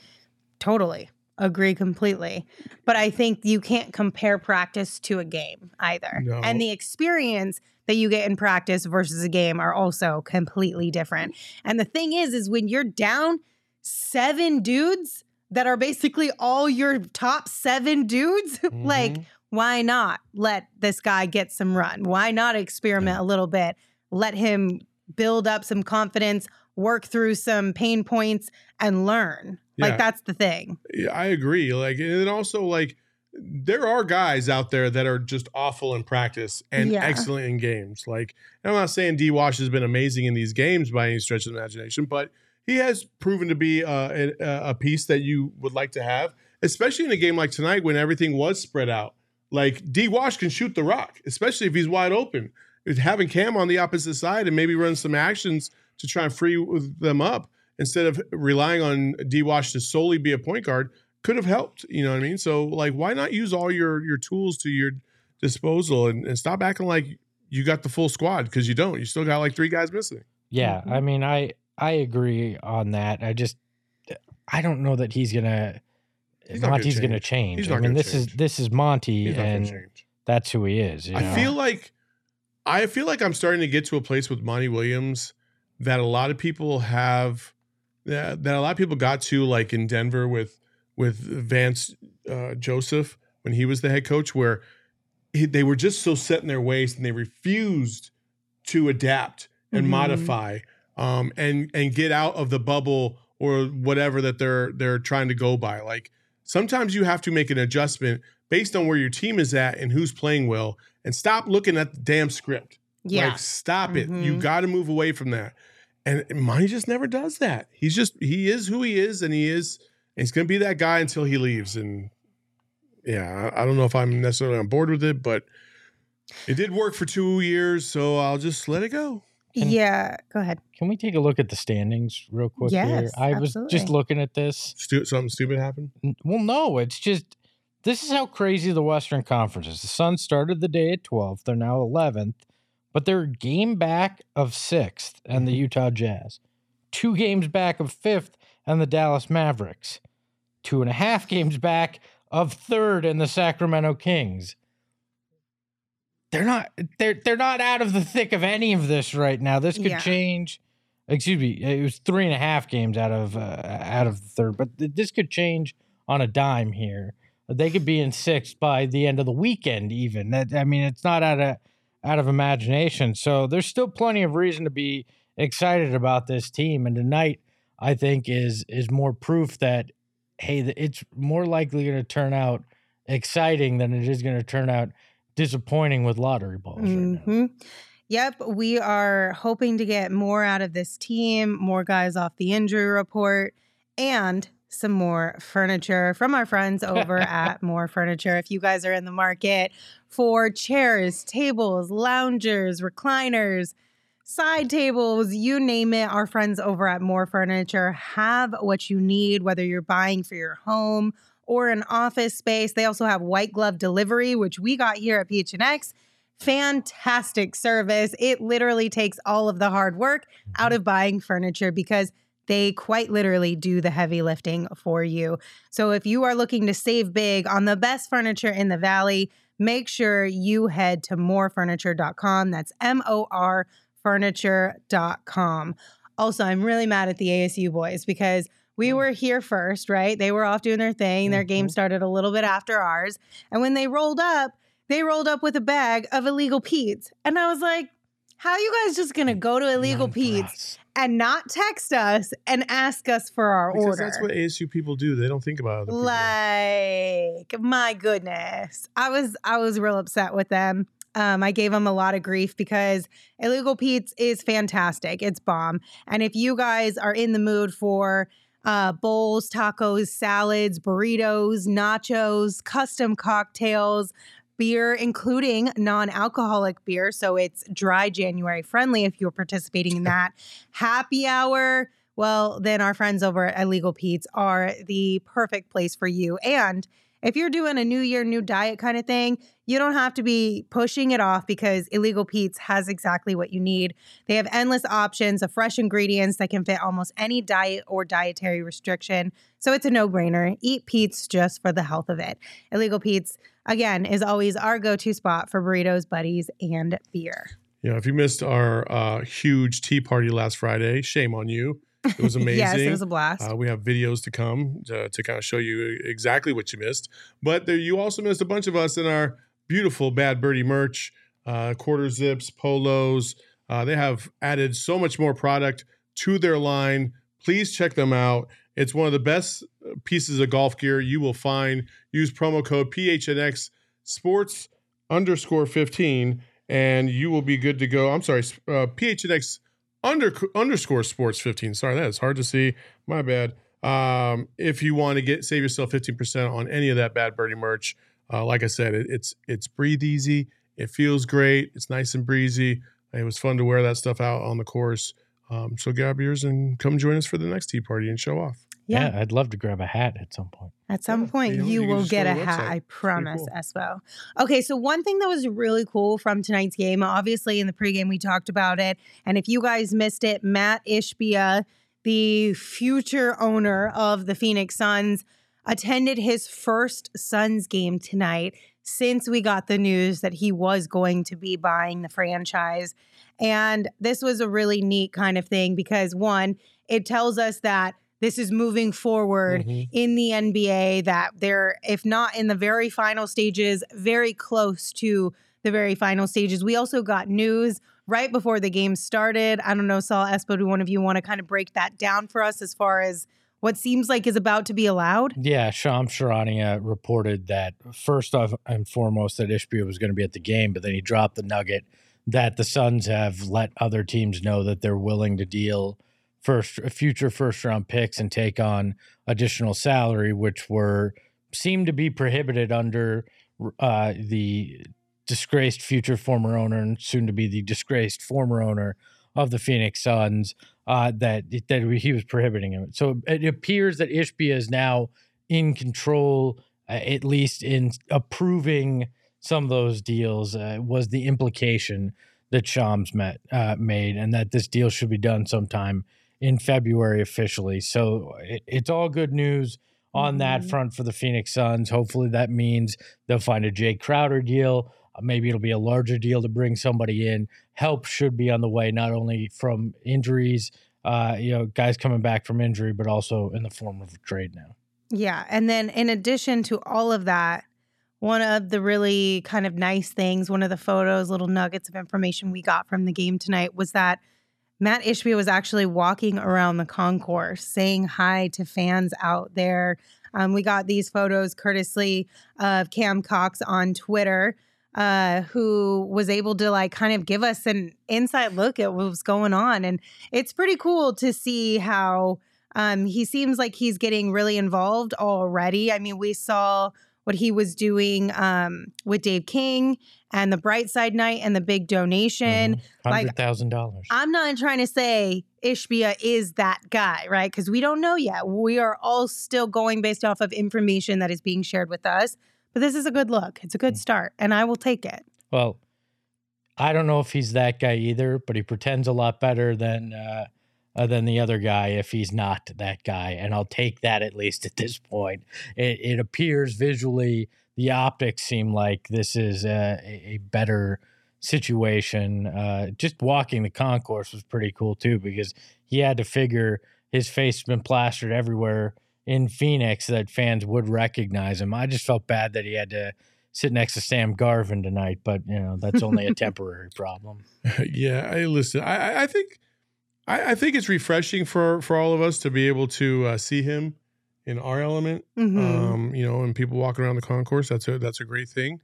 Totally. Agree completely. But I think you can't compare practice to a game either. No. And the experience that you get in practice versus a game are also completely different. And the thing is, is when you're down seven dudes that are basically all your top seven dudes, like, Mhm. why not let this guy get some run? Why not experiment a little bit? Let him build up some confidence, work through some pain points, and learn. Yeah. Like that's the thing. Yeah, I agree. Like, and also like there are guys out there that are just awful in practice and Yeah. excellent in games. Like, I'm not saying D Wash has been amazing in these games by any stretch of the imagination, but he has proven to be uh, a, a piece that you would like to have, especially in a game like tonight when everything was spread out. Like D Wash can shoot the rock, especially if he's wide open. Having Cam on the opposite side and maybe run some actions to try and free them up instead of relying on D Wash to solely be a point guard could have helped. You know what I mean? So like, why not use all your your tools to your disposal and, and stop acting like you got the full squad because you don't. You still got like three guys missing. Yeah, I mm-hmm. mean, I I agree on that. I just I don't know that he's gonna He's not gonna Monty's gonna change. change. He's I mean, gonna this is this is Monty, He's and that's who he is. you I know? feel like I feel like I'm starting to get to a place with Monty Williams that a lot of people have that, that a lot of people got to like in Denver with with Vance uh, Joseph when he was the head coach where he, they were just so set in their ways and they refused to adapt and Mhm. modify um, and and get out of the bubble or whatever that they're they're trying to go by like sometimes you have to make an adjustment based on where your team is at and who's playing well and stop looking at the damn script. Yeah. Like stop it. You Mhm. got to move away from that. And Monty just never does that. He's just he is who he is and he is and he's going to be that guy until he leaves and yeah, I I don't know if I'm necessarily on board with it, but it did work for 2 years, so I'll just let it go. And- yeah. Go ahead. Can we take a look at the standings real quick here? Yes, I was just looking at this. Stu- something stupid happened. Well, no, it's just this is how crazy the Western Conference is. The Suns started the day at 12th. They're now 11th, but they're a game back of 6th and the Utah Jazz, two games back of 5th and the Dallas Mavericks, two and a half games back of 3rd and the Sacramento Kings. They're not they're they're not out of the thick of any of this right now. This could Yeah. change. Excuse me, it was three and a half games out of uh, out of the third, but th- this could change on a dime here. They could be in sixth by the end of the weekend, even. That I mean, it's not out of out of imagination. So there's still plenty of reason to be excited about this team. And tonight, I think is is more proof that hey, it's more likely going to turn out exciting than it is going to turn out disappointing with lottery balls. Right now. hmm Yep, we are hoping to get more out of this team, more guys off the injury report, and some more furniture from our friends over at More Furniture. If you guys are in the market for chairs, tables, loungers, recliners, side tables, you name it, our friends over at More Furniture have what you need, whether you're buying for your home or an office space. They also have white glove delivery, which we got here at PHNX. Fantastic service. It literally takes all of the hard work out of buying furniture because they quite literally do the heavy lifting for you. So if you are looking to save big on the best furniture in the valley, make sure you head to morefurniture.com. That's M O R furniture.com. Also, I'm really mad at the ASU boys because we were here first, right? They were off doing their thing. Their game Mhm. started a little bit after ours. And when they rolled up, they rolled up with a bag of illegal Pete's. And I was like, how are you guys just going to go to illegal Pete's. And not text us and ask us for our Because order? that's what ASU people do. They don't think about other people. like my goodness i was i was real upset with them um, I gave them a lot of grief because Illegal Pete's is fantastic. It's bomb. And if you guys are in the mood for uh, bowls, tacos, salads, burritos, nachos, custom cocktails, beer, including non alcoholic beer. So it's dry January friendly if you're participating in that. Happy hour. Well, then our friends over at Illegal Pete's are the perfect place for you. And if you're doing a new year, new diet kind of thing, you don't have to be pushing it off because Illegal Pete's has exactly what you need. They have endless options of fresh ingredients that can fit almost any diet or dietary restriction. So it's a no brainer. Eat Pete's just for the health of it. Illegal Pete's, again, is always our go to spot for burritos, buddies, and beer. Know, if you missed our uh, huge tea party last Friday, shame on you. It was amazing. yes, it was a blast. Uh, we have videos to come to, to kind of show you exactly what you missed. But there, you also missed a bunch of us in our beautiful Bad Birdie merch, uh, quarter zips, polos. Uh, they have added so much more product to their line. Please check them out. It's one of the best uh, pieces of golf gear you will find. Use promo code PHNX Sports underscore 15 and you will be good to go. I'm sorry, uh, PHNX under underscore sports 15 sorry that is hard to see. My bad. Um if you want to get save yourself 15% on any of that bad birdie merch uh, like i said it, it's it's breathe easy. It feels great. It's nice and breezy. It was fun to wear that stuff out on the course um, so grab yours and come join us for the next tea party and show off Yeah. Yeah. I'd love to grab a hat at some point. At some Yeah, point, you you, know, you can will get a hat. I promise, cool. Espo. Okay, so one thing that was really cool from tonight's game, obviously in the pregame we talked about it, and if you guys missed it, Matt Ishbia, the future owner of the Phoenix Suns, attended his first Suns game tonight since we got the news that he was going to be buying the franchise. And this was a really neat kind of thing because one, it tells us that this is moving forward Mhm. in the NBA that they're, if not in the very final stages, very close to the very final stages. We also got news right before the game started. I don't know, Saul Espo, do one of you want to kind of break that down for us as far as what seems like is about to be allowed? Yeah, Sham Charania reported that first off and foremost that Ishbia was going to be at the game, but then he dropped the nugget that the Suns have let other teams know that they're willing to deal first future first round picks and take on additional salary, which were seem to be prohibited under uh, the disgraced future former owner and soon to be the disgraced former owner of the Phoenix Suns uh, that that he was prohibiting him. So it appears that Ishbia is now in control, uh, at least in approving some of those deals. Uh, was the implication that Shams met uh, made, and that this deal should be done sometime in February officially. So it, it's all good news on that Mhm. front for the Phoenix Suns. Hopefully, that means they'll find a Jay Crowder deal. Uh, Maybe it'll be a larger deal to bring somebody in. Help should be on the way, not only from injuries, uh, you know, guys coming back from injury, but also in the form of trade now. Yeah. And then in addition to all of that, one of the really kind of nice things, one of the photos, little nuggets of information we got from the game tonight was that Matt Ishbia was actually walking around the concourse saying hi to fans out there. Um, we got these photos courtesy of Cam Cox on Twitter, uh, who was able to like kind of give us an inside look at what was going on. And it's pretty cool to see how um, he seems like he's getting really involved already. I mean, we saw what he was doing um, with Dave King and the Bright Side Night and the big donation. Mm-hmm. like, Hundred thousand dollars. I'm not trying to say Ishbia is that guy, right? Because we don't know yet. We are all still going based off of information that is being shared with us. But this is a good look. It's a good start, and I will take it. Well, I don't know if he's that guy either, but he pretends a lot better than uh, uh, than the other guy if he's not that guy, and I'll take that at least at this point. It, it appears visually, the optics seem like this is a, a better situation. Uh, just walking the concourse was pretty cool too because he had to figure his face has been plastered everywhere in Phoenix that fans would recognize him. I just felt bad that he had to sit next to Sam Garvin tonight, but you know that's only a temporary problem. yeah, I listen. I I- I think I, I think it's refreshing for for all of us to be able to uh, see him in our element. Mhm. Um, you know, and people walking around the concourse. That's a that's a great thing.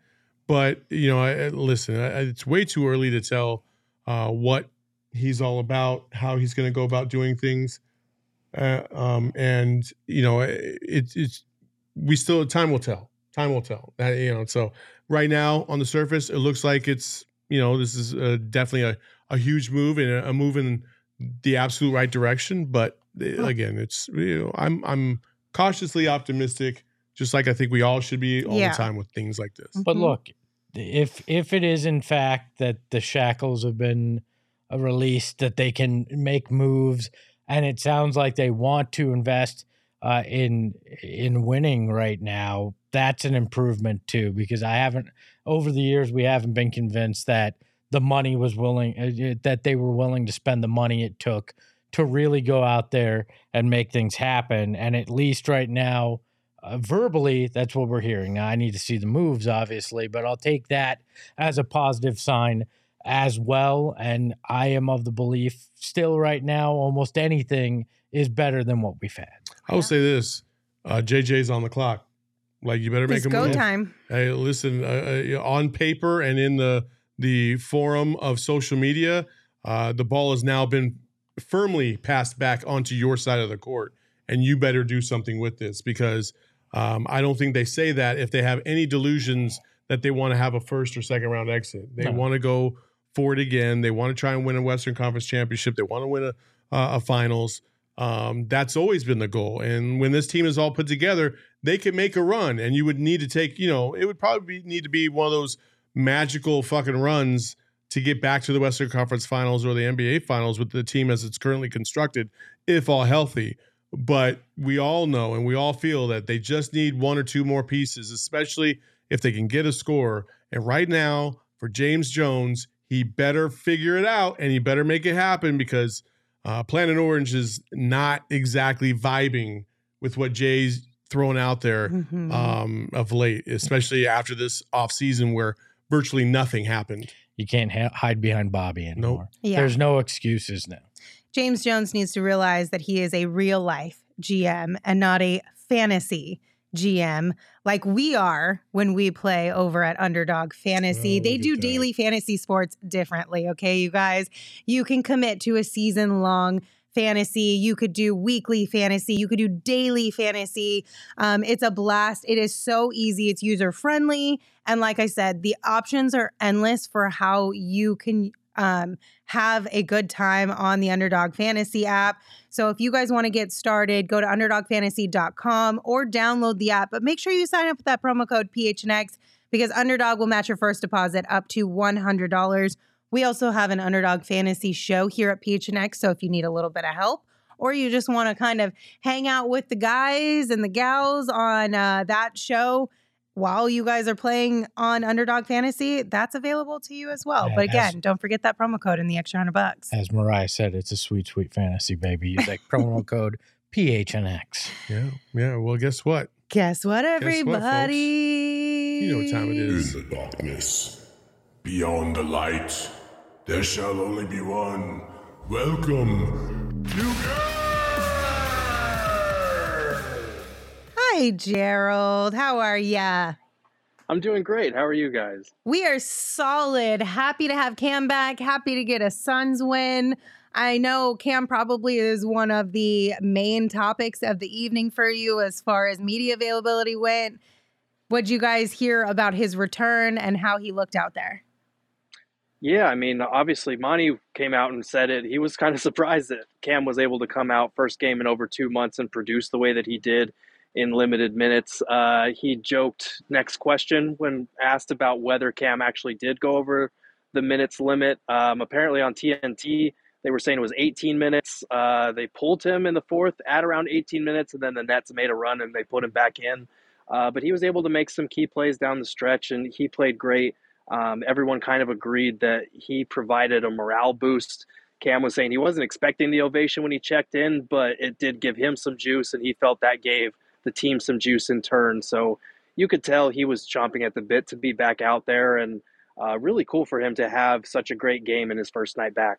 But you know, I, I- listen, I, it's way too early to tell uh, what he's all about, how he's going to go about doing things. Uh, um, and you know, it, it's we still time will tell. Time will tell. Uh, you know, so right now on the surface, it looks like it's you know this is uh, definitely a, a huge move and a, a move in the absolute right direction. But uh, again, it's you know I'm I'm cautiously optimistic, just like I think we all should be all Yeah. the time with things like this. But Mhm. look, if if it is in fact that the shackles have been uh, released, that they can make moves, and it sounds like they want to invest uh, in in winning right now, that's an improvement too. Because I haven't over the years we haven't been convinced that the money was willing uh, that they were willing to spend the money it took to really go out there and make things happen. And at least right now, uh, verbally, that's what we're hearing. Now, I need to see the moves, obviously, but I'll take that as a positive sign as well. And I am of the belief still right now, almost anything is better than what we've had. I will say this: uh, JJ's on the clock. Like you better make It's a go move. time. Hey, listen, uh, uh, on paper and in the the forum of social media, uh, the ball has now been firmly passed back onto your side of the court, and you better do something with this because um, I don't think they say that if they have any delusions that they want to have a first or second round exit. They No. want to go for it again. They want to try and win a Western Conference championship. They want to win a, a finals. Um, that's always been the goal. And when this team is all put together, they can make a run. And you would need to take, you know, it would probably need to be one of those magical fucking runs to get back to the Western Conference Finals or the NBA Finals with the team as it's currently constructed, if all healthy. But we all know and we all feel that they just need one or two more pieces, especially if they can get a score. And right now, for James Jones, he better figure it out and he better make it happen because uh, Planet Orange is not exactly vibing with what Jay's thrown out there Mhm. um, of late, especially after this off season where virtually nothing happened. You can't ha- hide behind Bobby anymore. Yeah. There's no excuses now. James Jones needs to realize that he is a real life GM and not a fantasy GM like we are when we play over at Underdog Fantasy. Oh, they do daily fantasy sports differently, okay, you guys? You can commit to a season long fantasy. You could do weekly fantasy. You could do daily fantasy. Um, it's a blast. It is so easy. It's user friendly. And like I said, the options are endless for how you can um, have a good time on the Underdog Fantasy app. So if you guys want to get started, go to underdogfantasy.com or download the app. But make sure you sign up with that promo code PHNX because Underdog will match your first deposit up to $100. We also have an Underdog Fantasy show here at PHNX. So if you need a little bit of help, or you just want to kind of hang out with the guys and the gals on uh, that show while you guys are playing on Underdog Fantasy, that's available to you as well. Yeah, but as- again, don't forget that promo code and the extra hundred bucks. As Mariah said, it's a sweet, sweet fantasy, baby. Use that promo code PHNX. Yeah. Yeah. Well, guess what? Guess what, what, folks? everybody? You know what time it is. In the darkness, beyond the light, there shall only be one. Welcome to Hi, Gerald. How are ya? I'm doing great. How are you guys? We are solid. Happy to have Cam back. Happy to get a Suns win. I know Cam probably is one of the main topics of the evening for you as far as media availability went. What'd you guys hear about his return and how he looked out there? Yeah, I mean, obviously, Monty came out and said it. He was kind of surprised that Cam was able to come out first game in over two months and produce the way that he did in limited minutes. Uh, he joked next question when asked about whether Cam actually did go over the minutes limit. Um, apparently, on TNT, they were saying it was 18 minutes. Uh, they pulled him in the fourth at around 18 minutes, and then the Nets made a run and they put him back in. Uh, but he was able to make some key plays down the stretch, and he played great. Um, everyone kind of agreed that he provided a morale boost. Cam was saying he wasn't expecting the ovation when he checked in, but it did give him some juice, and he felt that gave the team some juice in turn. So you could tell he was chomping at the bit to be back out there, and uh, really cool for him to have such a great game in his first night back.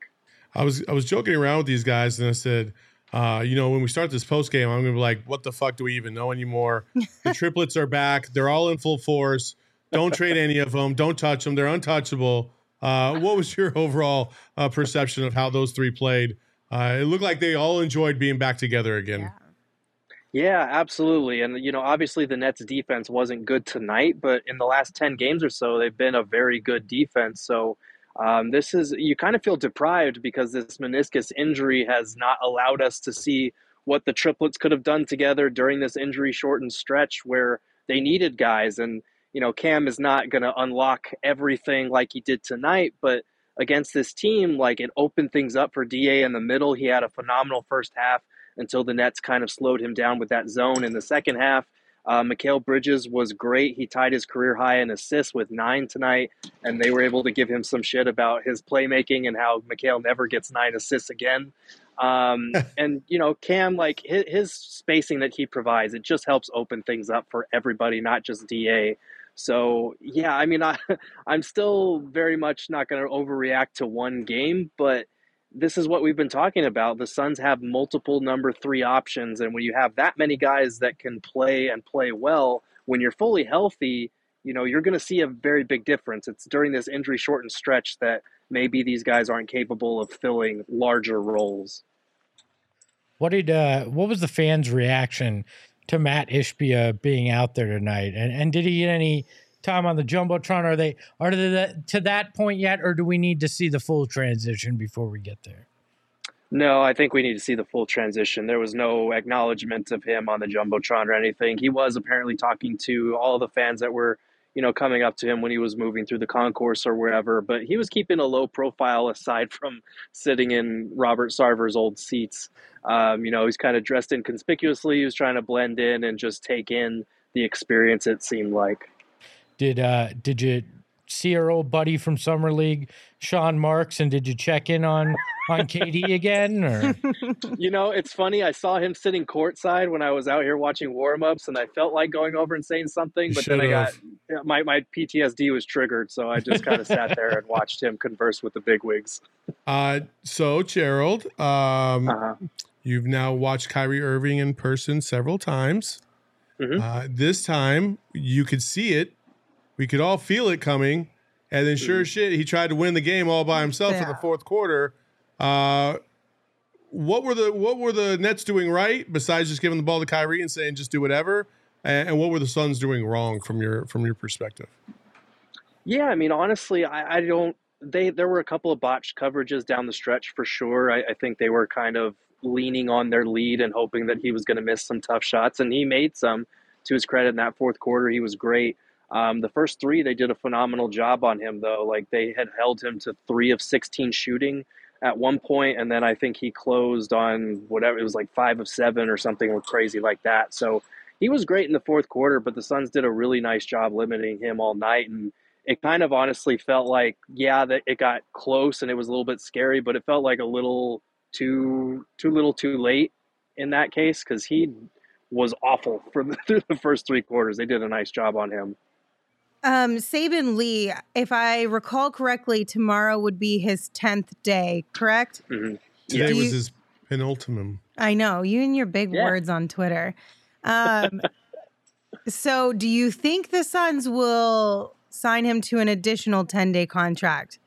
I was I was joking around with these guys and I said, uh, you know, when we start this post game, I'm gonna be like, what the fuck do we even know anymore? The triplets are back. They're all in full force. Don't trade any of them. Don't touch them. They're untouchable. Uh, what was your overall uh, perception of how those three played? Uh, it looked like they all enjoyed being back together again. Yeah, absolutely. And, you know, obviously the Nets defense wasn't good tonight, but in the last 10 games or so, they've been a very good defense. So um, this is, you kind of feel deprived because this meniscus injury has not allowed us to see what the triplets could have done together during this injury shortened stretch where they needed guys. And, you know, Cam is not going to unlock everything like he did tonight, but against this team, like it opened things up for DA in the middle. He had a phenomenal first half until the Nets kind of slowed him down with that zone in the second half. Uh, Mikal Bridges was great. He tied his career high in assists with nine tonight, and they were able to give him some shit about his playmaking and how Mikal never gets nine assists again. Um, and you know, Cam, like his, his spacing that he provides, it just helps open things up for everybody, not just Da. So yeah, I mean, I, I'm still very much not going to overreact to one game, but this is what we've been talking about. The Suns have multiple number three options, and when you have that many guys that can play and play well, when you're fully healthy, you know you're going to see a very big difference. It's during this injury shortened stretch that maybe these guys aren't capable of filling larger roles. What did uh what was the fans' reaction to Matt Ishbia being out there tonight? And and did he get any time on the jumbotron? Are they are they to that point yet, or do we need to see the full transition before we get there? No, I think we need to see the full transition. There was no acknowledgement of him on the jumbotron or anything. He was apparently talking to all the fans that were, you know, coming up to him when he was moving through the concourse or wherever. But he was keeping a low profile aside from sitting in Robert Sarver's old seats. Um, you know, he's kind of dressed inconspicuously. He was trying to blend in and just take in the experience. It seemed like. Did uh did you see our old buddy from summer league, Sean Marks, and did you check in on on KD again? Or you know, it's funny. I saw him sitting courtside when I was out here watching warm ups, and I felt like going over and saying something, but then I got my my PTSD was triggered, so I just kind of sat there and watched him converse with the big wigs. Uh, so Gerald, um, uh-huh. you've now watched Kyrie Irving in person several times. Mm-hmm. Uh, this time you could see it we could all feel it coming. And then, sure as shit, he tried to win the game all by himself yeah. in the fourth quarter. Uh, what were the what were the Nets doing right besides just giving the ball to Kyrie and saying just do whatever? And, and what were the Suns doing wrong from your from your perspective? Yeah, I mean, honestly, I, I don't. They there were a couple of botched coverages down the stretch for sure. I, I think they were kind of leaning on their lead and hoping that he was going to miss some tough shots, and he made some. To his credit, in that fourth quarter, he was great. Um, the first three, they did a phenomenal job on him, though. Like they had held him to three of 16 shooting at one point, and then I think he closed on whatever it was like five of seven or something crazy like that. So he was great in the fourth quarter, but the Suns did a really nice job limiting him all night. And it kind of honestly felt like, yeah, that it got close and it was a little bit scary, but it felt like a little too too little too late in that case because he was awful for the, through the first three quarters. They did a nice job on him. Um, Saben Lee, if I recall correctly, tomorrow would be his 10th day, correct? Mm-hmm. Today was his penultimate. I know, you and your big yeah. words on Twitter. Um, so, do you think the Suns will sign him to an additional 10 day contract?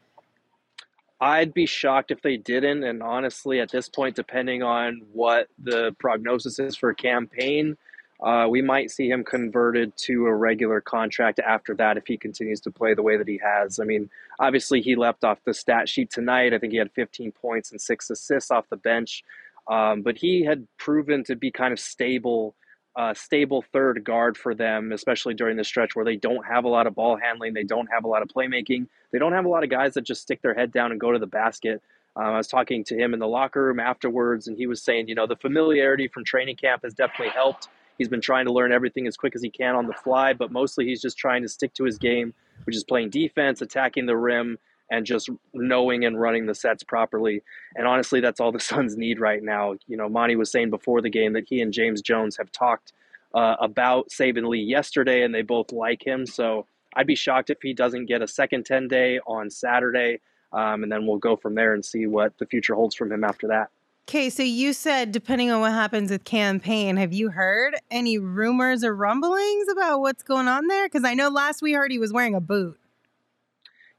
I'd be shocked if they didn't. And honestly, at this point, depending on what the prognosis is for campaign, Payne, uh, we might see him converted to a regular contract after that if he continues to play the way that he has. I mean, obviously, he left off the stat sheet tonight. I think he had 15 points and six assists off the bench. Um, but he had proven to be kind of stable, uh, stable third guard for them, especially during the stretch where they don't have a lot of ball handling, they don't have a lot of playmaking, they don't have a lot of guys that just stick their head down and go to the basket. Um, I was talking to him in the locker room afterwards, and he was saying, you know, the familiarity from training camp has definitely helped. He's been trying to learn everything as quick as he can on the fly, but mostly he's just trying to stick to his game, which is playing defense, attacking the rim, and just knowing and running the sets properly. And honestly, that's all the Suns need right now. You know, Monty was saying before the game that he and James Jones have talked uh, about Saben Lee yesterday, and they both like him. So I'd be shocked if he doesn't get a second 10 day on Saturday. Um, and then we'll go from there and see what the future holds from him after that. Okay, so you said depending on what happens with Cam Payne, have you heard any rumors or rumblings about what's going on there? Because I know last we heard he was wearing a boot.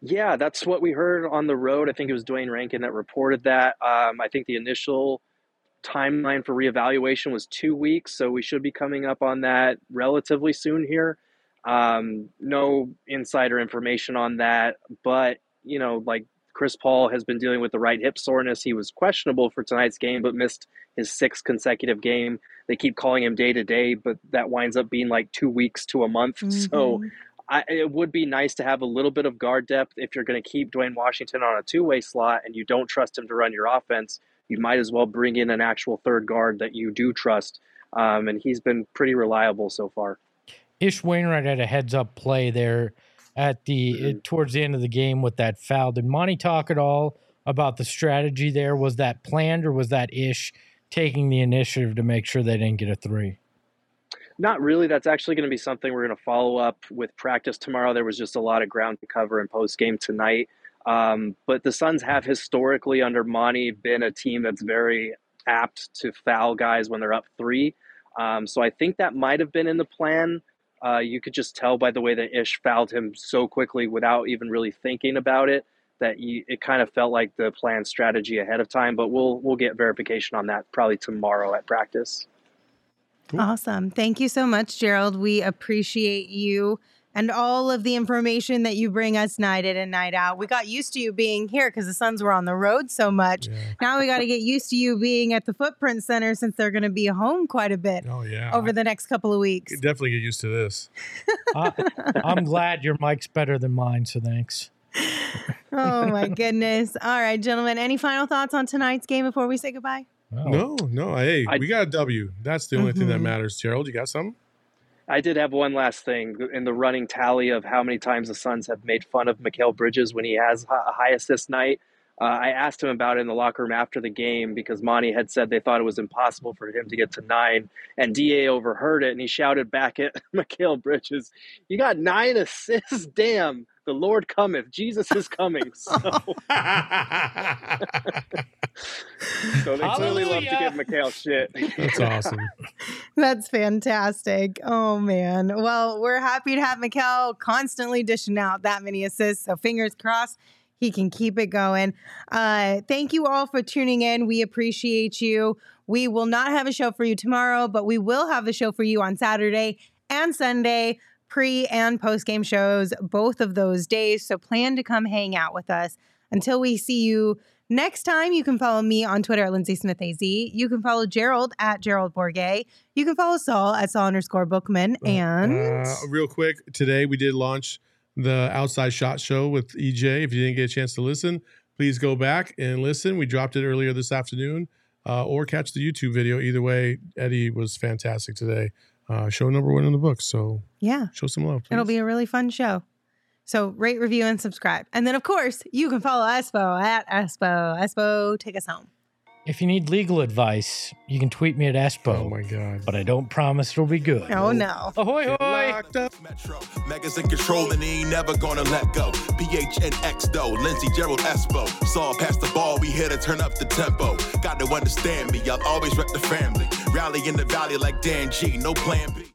Yeah, that's what we heard on the road. I think it was Duane Rankin that reported that. Um, I think the initial timeline for reevaluation was two weeks, so we should be coming up on that relatively soon here. Um, no insider information on that, but you know, like Chris Paul has been dealing with the right hip soreness. He was questionable for tonight's game, but missed his sixth consecutive game. They keep calling him day to day, but that winds up being like two weeks to a month. Mm-hmm. So I, it would be nice to have a little bit of guard depth if you're going to keep Duane Washington on a two way slot and you don't trust him to run your offense. You might as well bring in an actual third guard that you do trust. Um, and he's been pretty reliable so far. Ish Wainwright had a heads up play there at the mm-hmm. towards the end of the game with that foul. Did Monty talk at all about the strategy there? Was that planned or was that Ish taking the initiative to make sure they didn't get a three? Not really. That's actually going to be something we're going to follow up with practice tomorrow. There was just a lot of ground to cover in post game tonight. Um, but the Suns have historically, under Monty, been a team that's very apt to foul guys when they're up three. Um, so I think that might have been in the plan. Uh, you could just tell by the way that Ish fouled him so quickly without even really thinking about it that you, it kind of felt like the planned strategy ahead of time. But we'll we'll get verification on that probably tomorrow at practice. Awesome. Thank you so much, Gerald. We appreciate you and all of the information that you bring us night in and night out. We got used to you being here because the Suns were on the road so much. Yeah. Now we got to get used to you being at the Footprint Center since they're going to be home quite a bit Oh yeah. over the next couple of weeks. definitely get used to this. I, I'm glad your mic's better than mine, so thanks. Oh my goodness. All right, gentlemen, any final thoughts on tonight's game before we say goodbye? Oh. No, no. Hey, I- we got a W. That's the only thing that Mhm. matters. Gerald, you got something? I did have one last thing in the running tally of how many times the Suns have made fun of Mikal Bridges when he has a high assist night. Uh, I asked him about it in the locker room after the game because Monty had said they thought it was impossible for him to get to nine, and Da overheard it and he shouted back at Mikal Bridges, "You got nine assists, damn! The Lord cometh, Jesus is coming." So, so they clearly love to give Mikal shit. That's awesome. That's fantastic. Oh man. Well, we're happy to have Mikal constantly dishing out that many assists. So fingers crossed he can keep it going. Uh, thank you all for tuning in. We appreciate you. We will not have a show for you tomorrow, but we will have a show for you on Saturday and Sunday, pre and post game shows, both of those days. So plan to come hang out with us. Until we see you next time, you can follow me on Twitter at Lindsay Smith AZ. You can follow Gerald at Gerald Bourguet. You can follow Saul at Saul underscore Bookman. And Uh, real quick, today we did launch the Outside Shot Show with EJ. If you didn't get a chance to listen, please go back and listen. We dropped it earlier this afternoon, uh, or catch the YouTube video. Either way, Eddie was fantastic today. Uh, show number one in the book. So yeah, show some love. it'll be a really fun show. So rate, review, and subscribe. And then, of course, you can follow Espo at Espo. Espo, take us home. If you need legal advice, you can tweet me at Espo, Oh my god. but I don't promise it'll be good. Oh, no. Ahoy, hoy! Locked up. Metro. Megas in control and he ain't never gonna let go. PHNX though, Lindsay Gerald Espo. Saw past the ball, we here to turn up the tempo. Got to understand me, I'll always rep the family. Rally in the valley like Dan G, no plan B.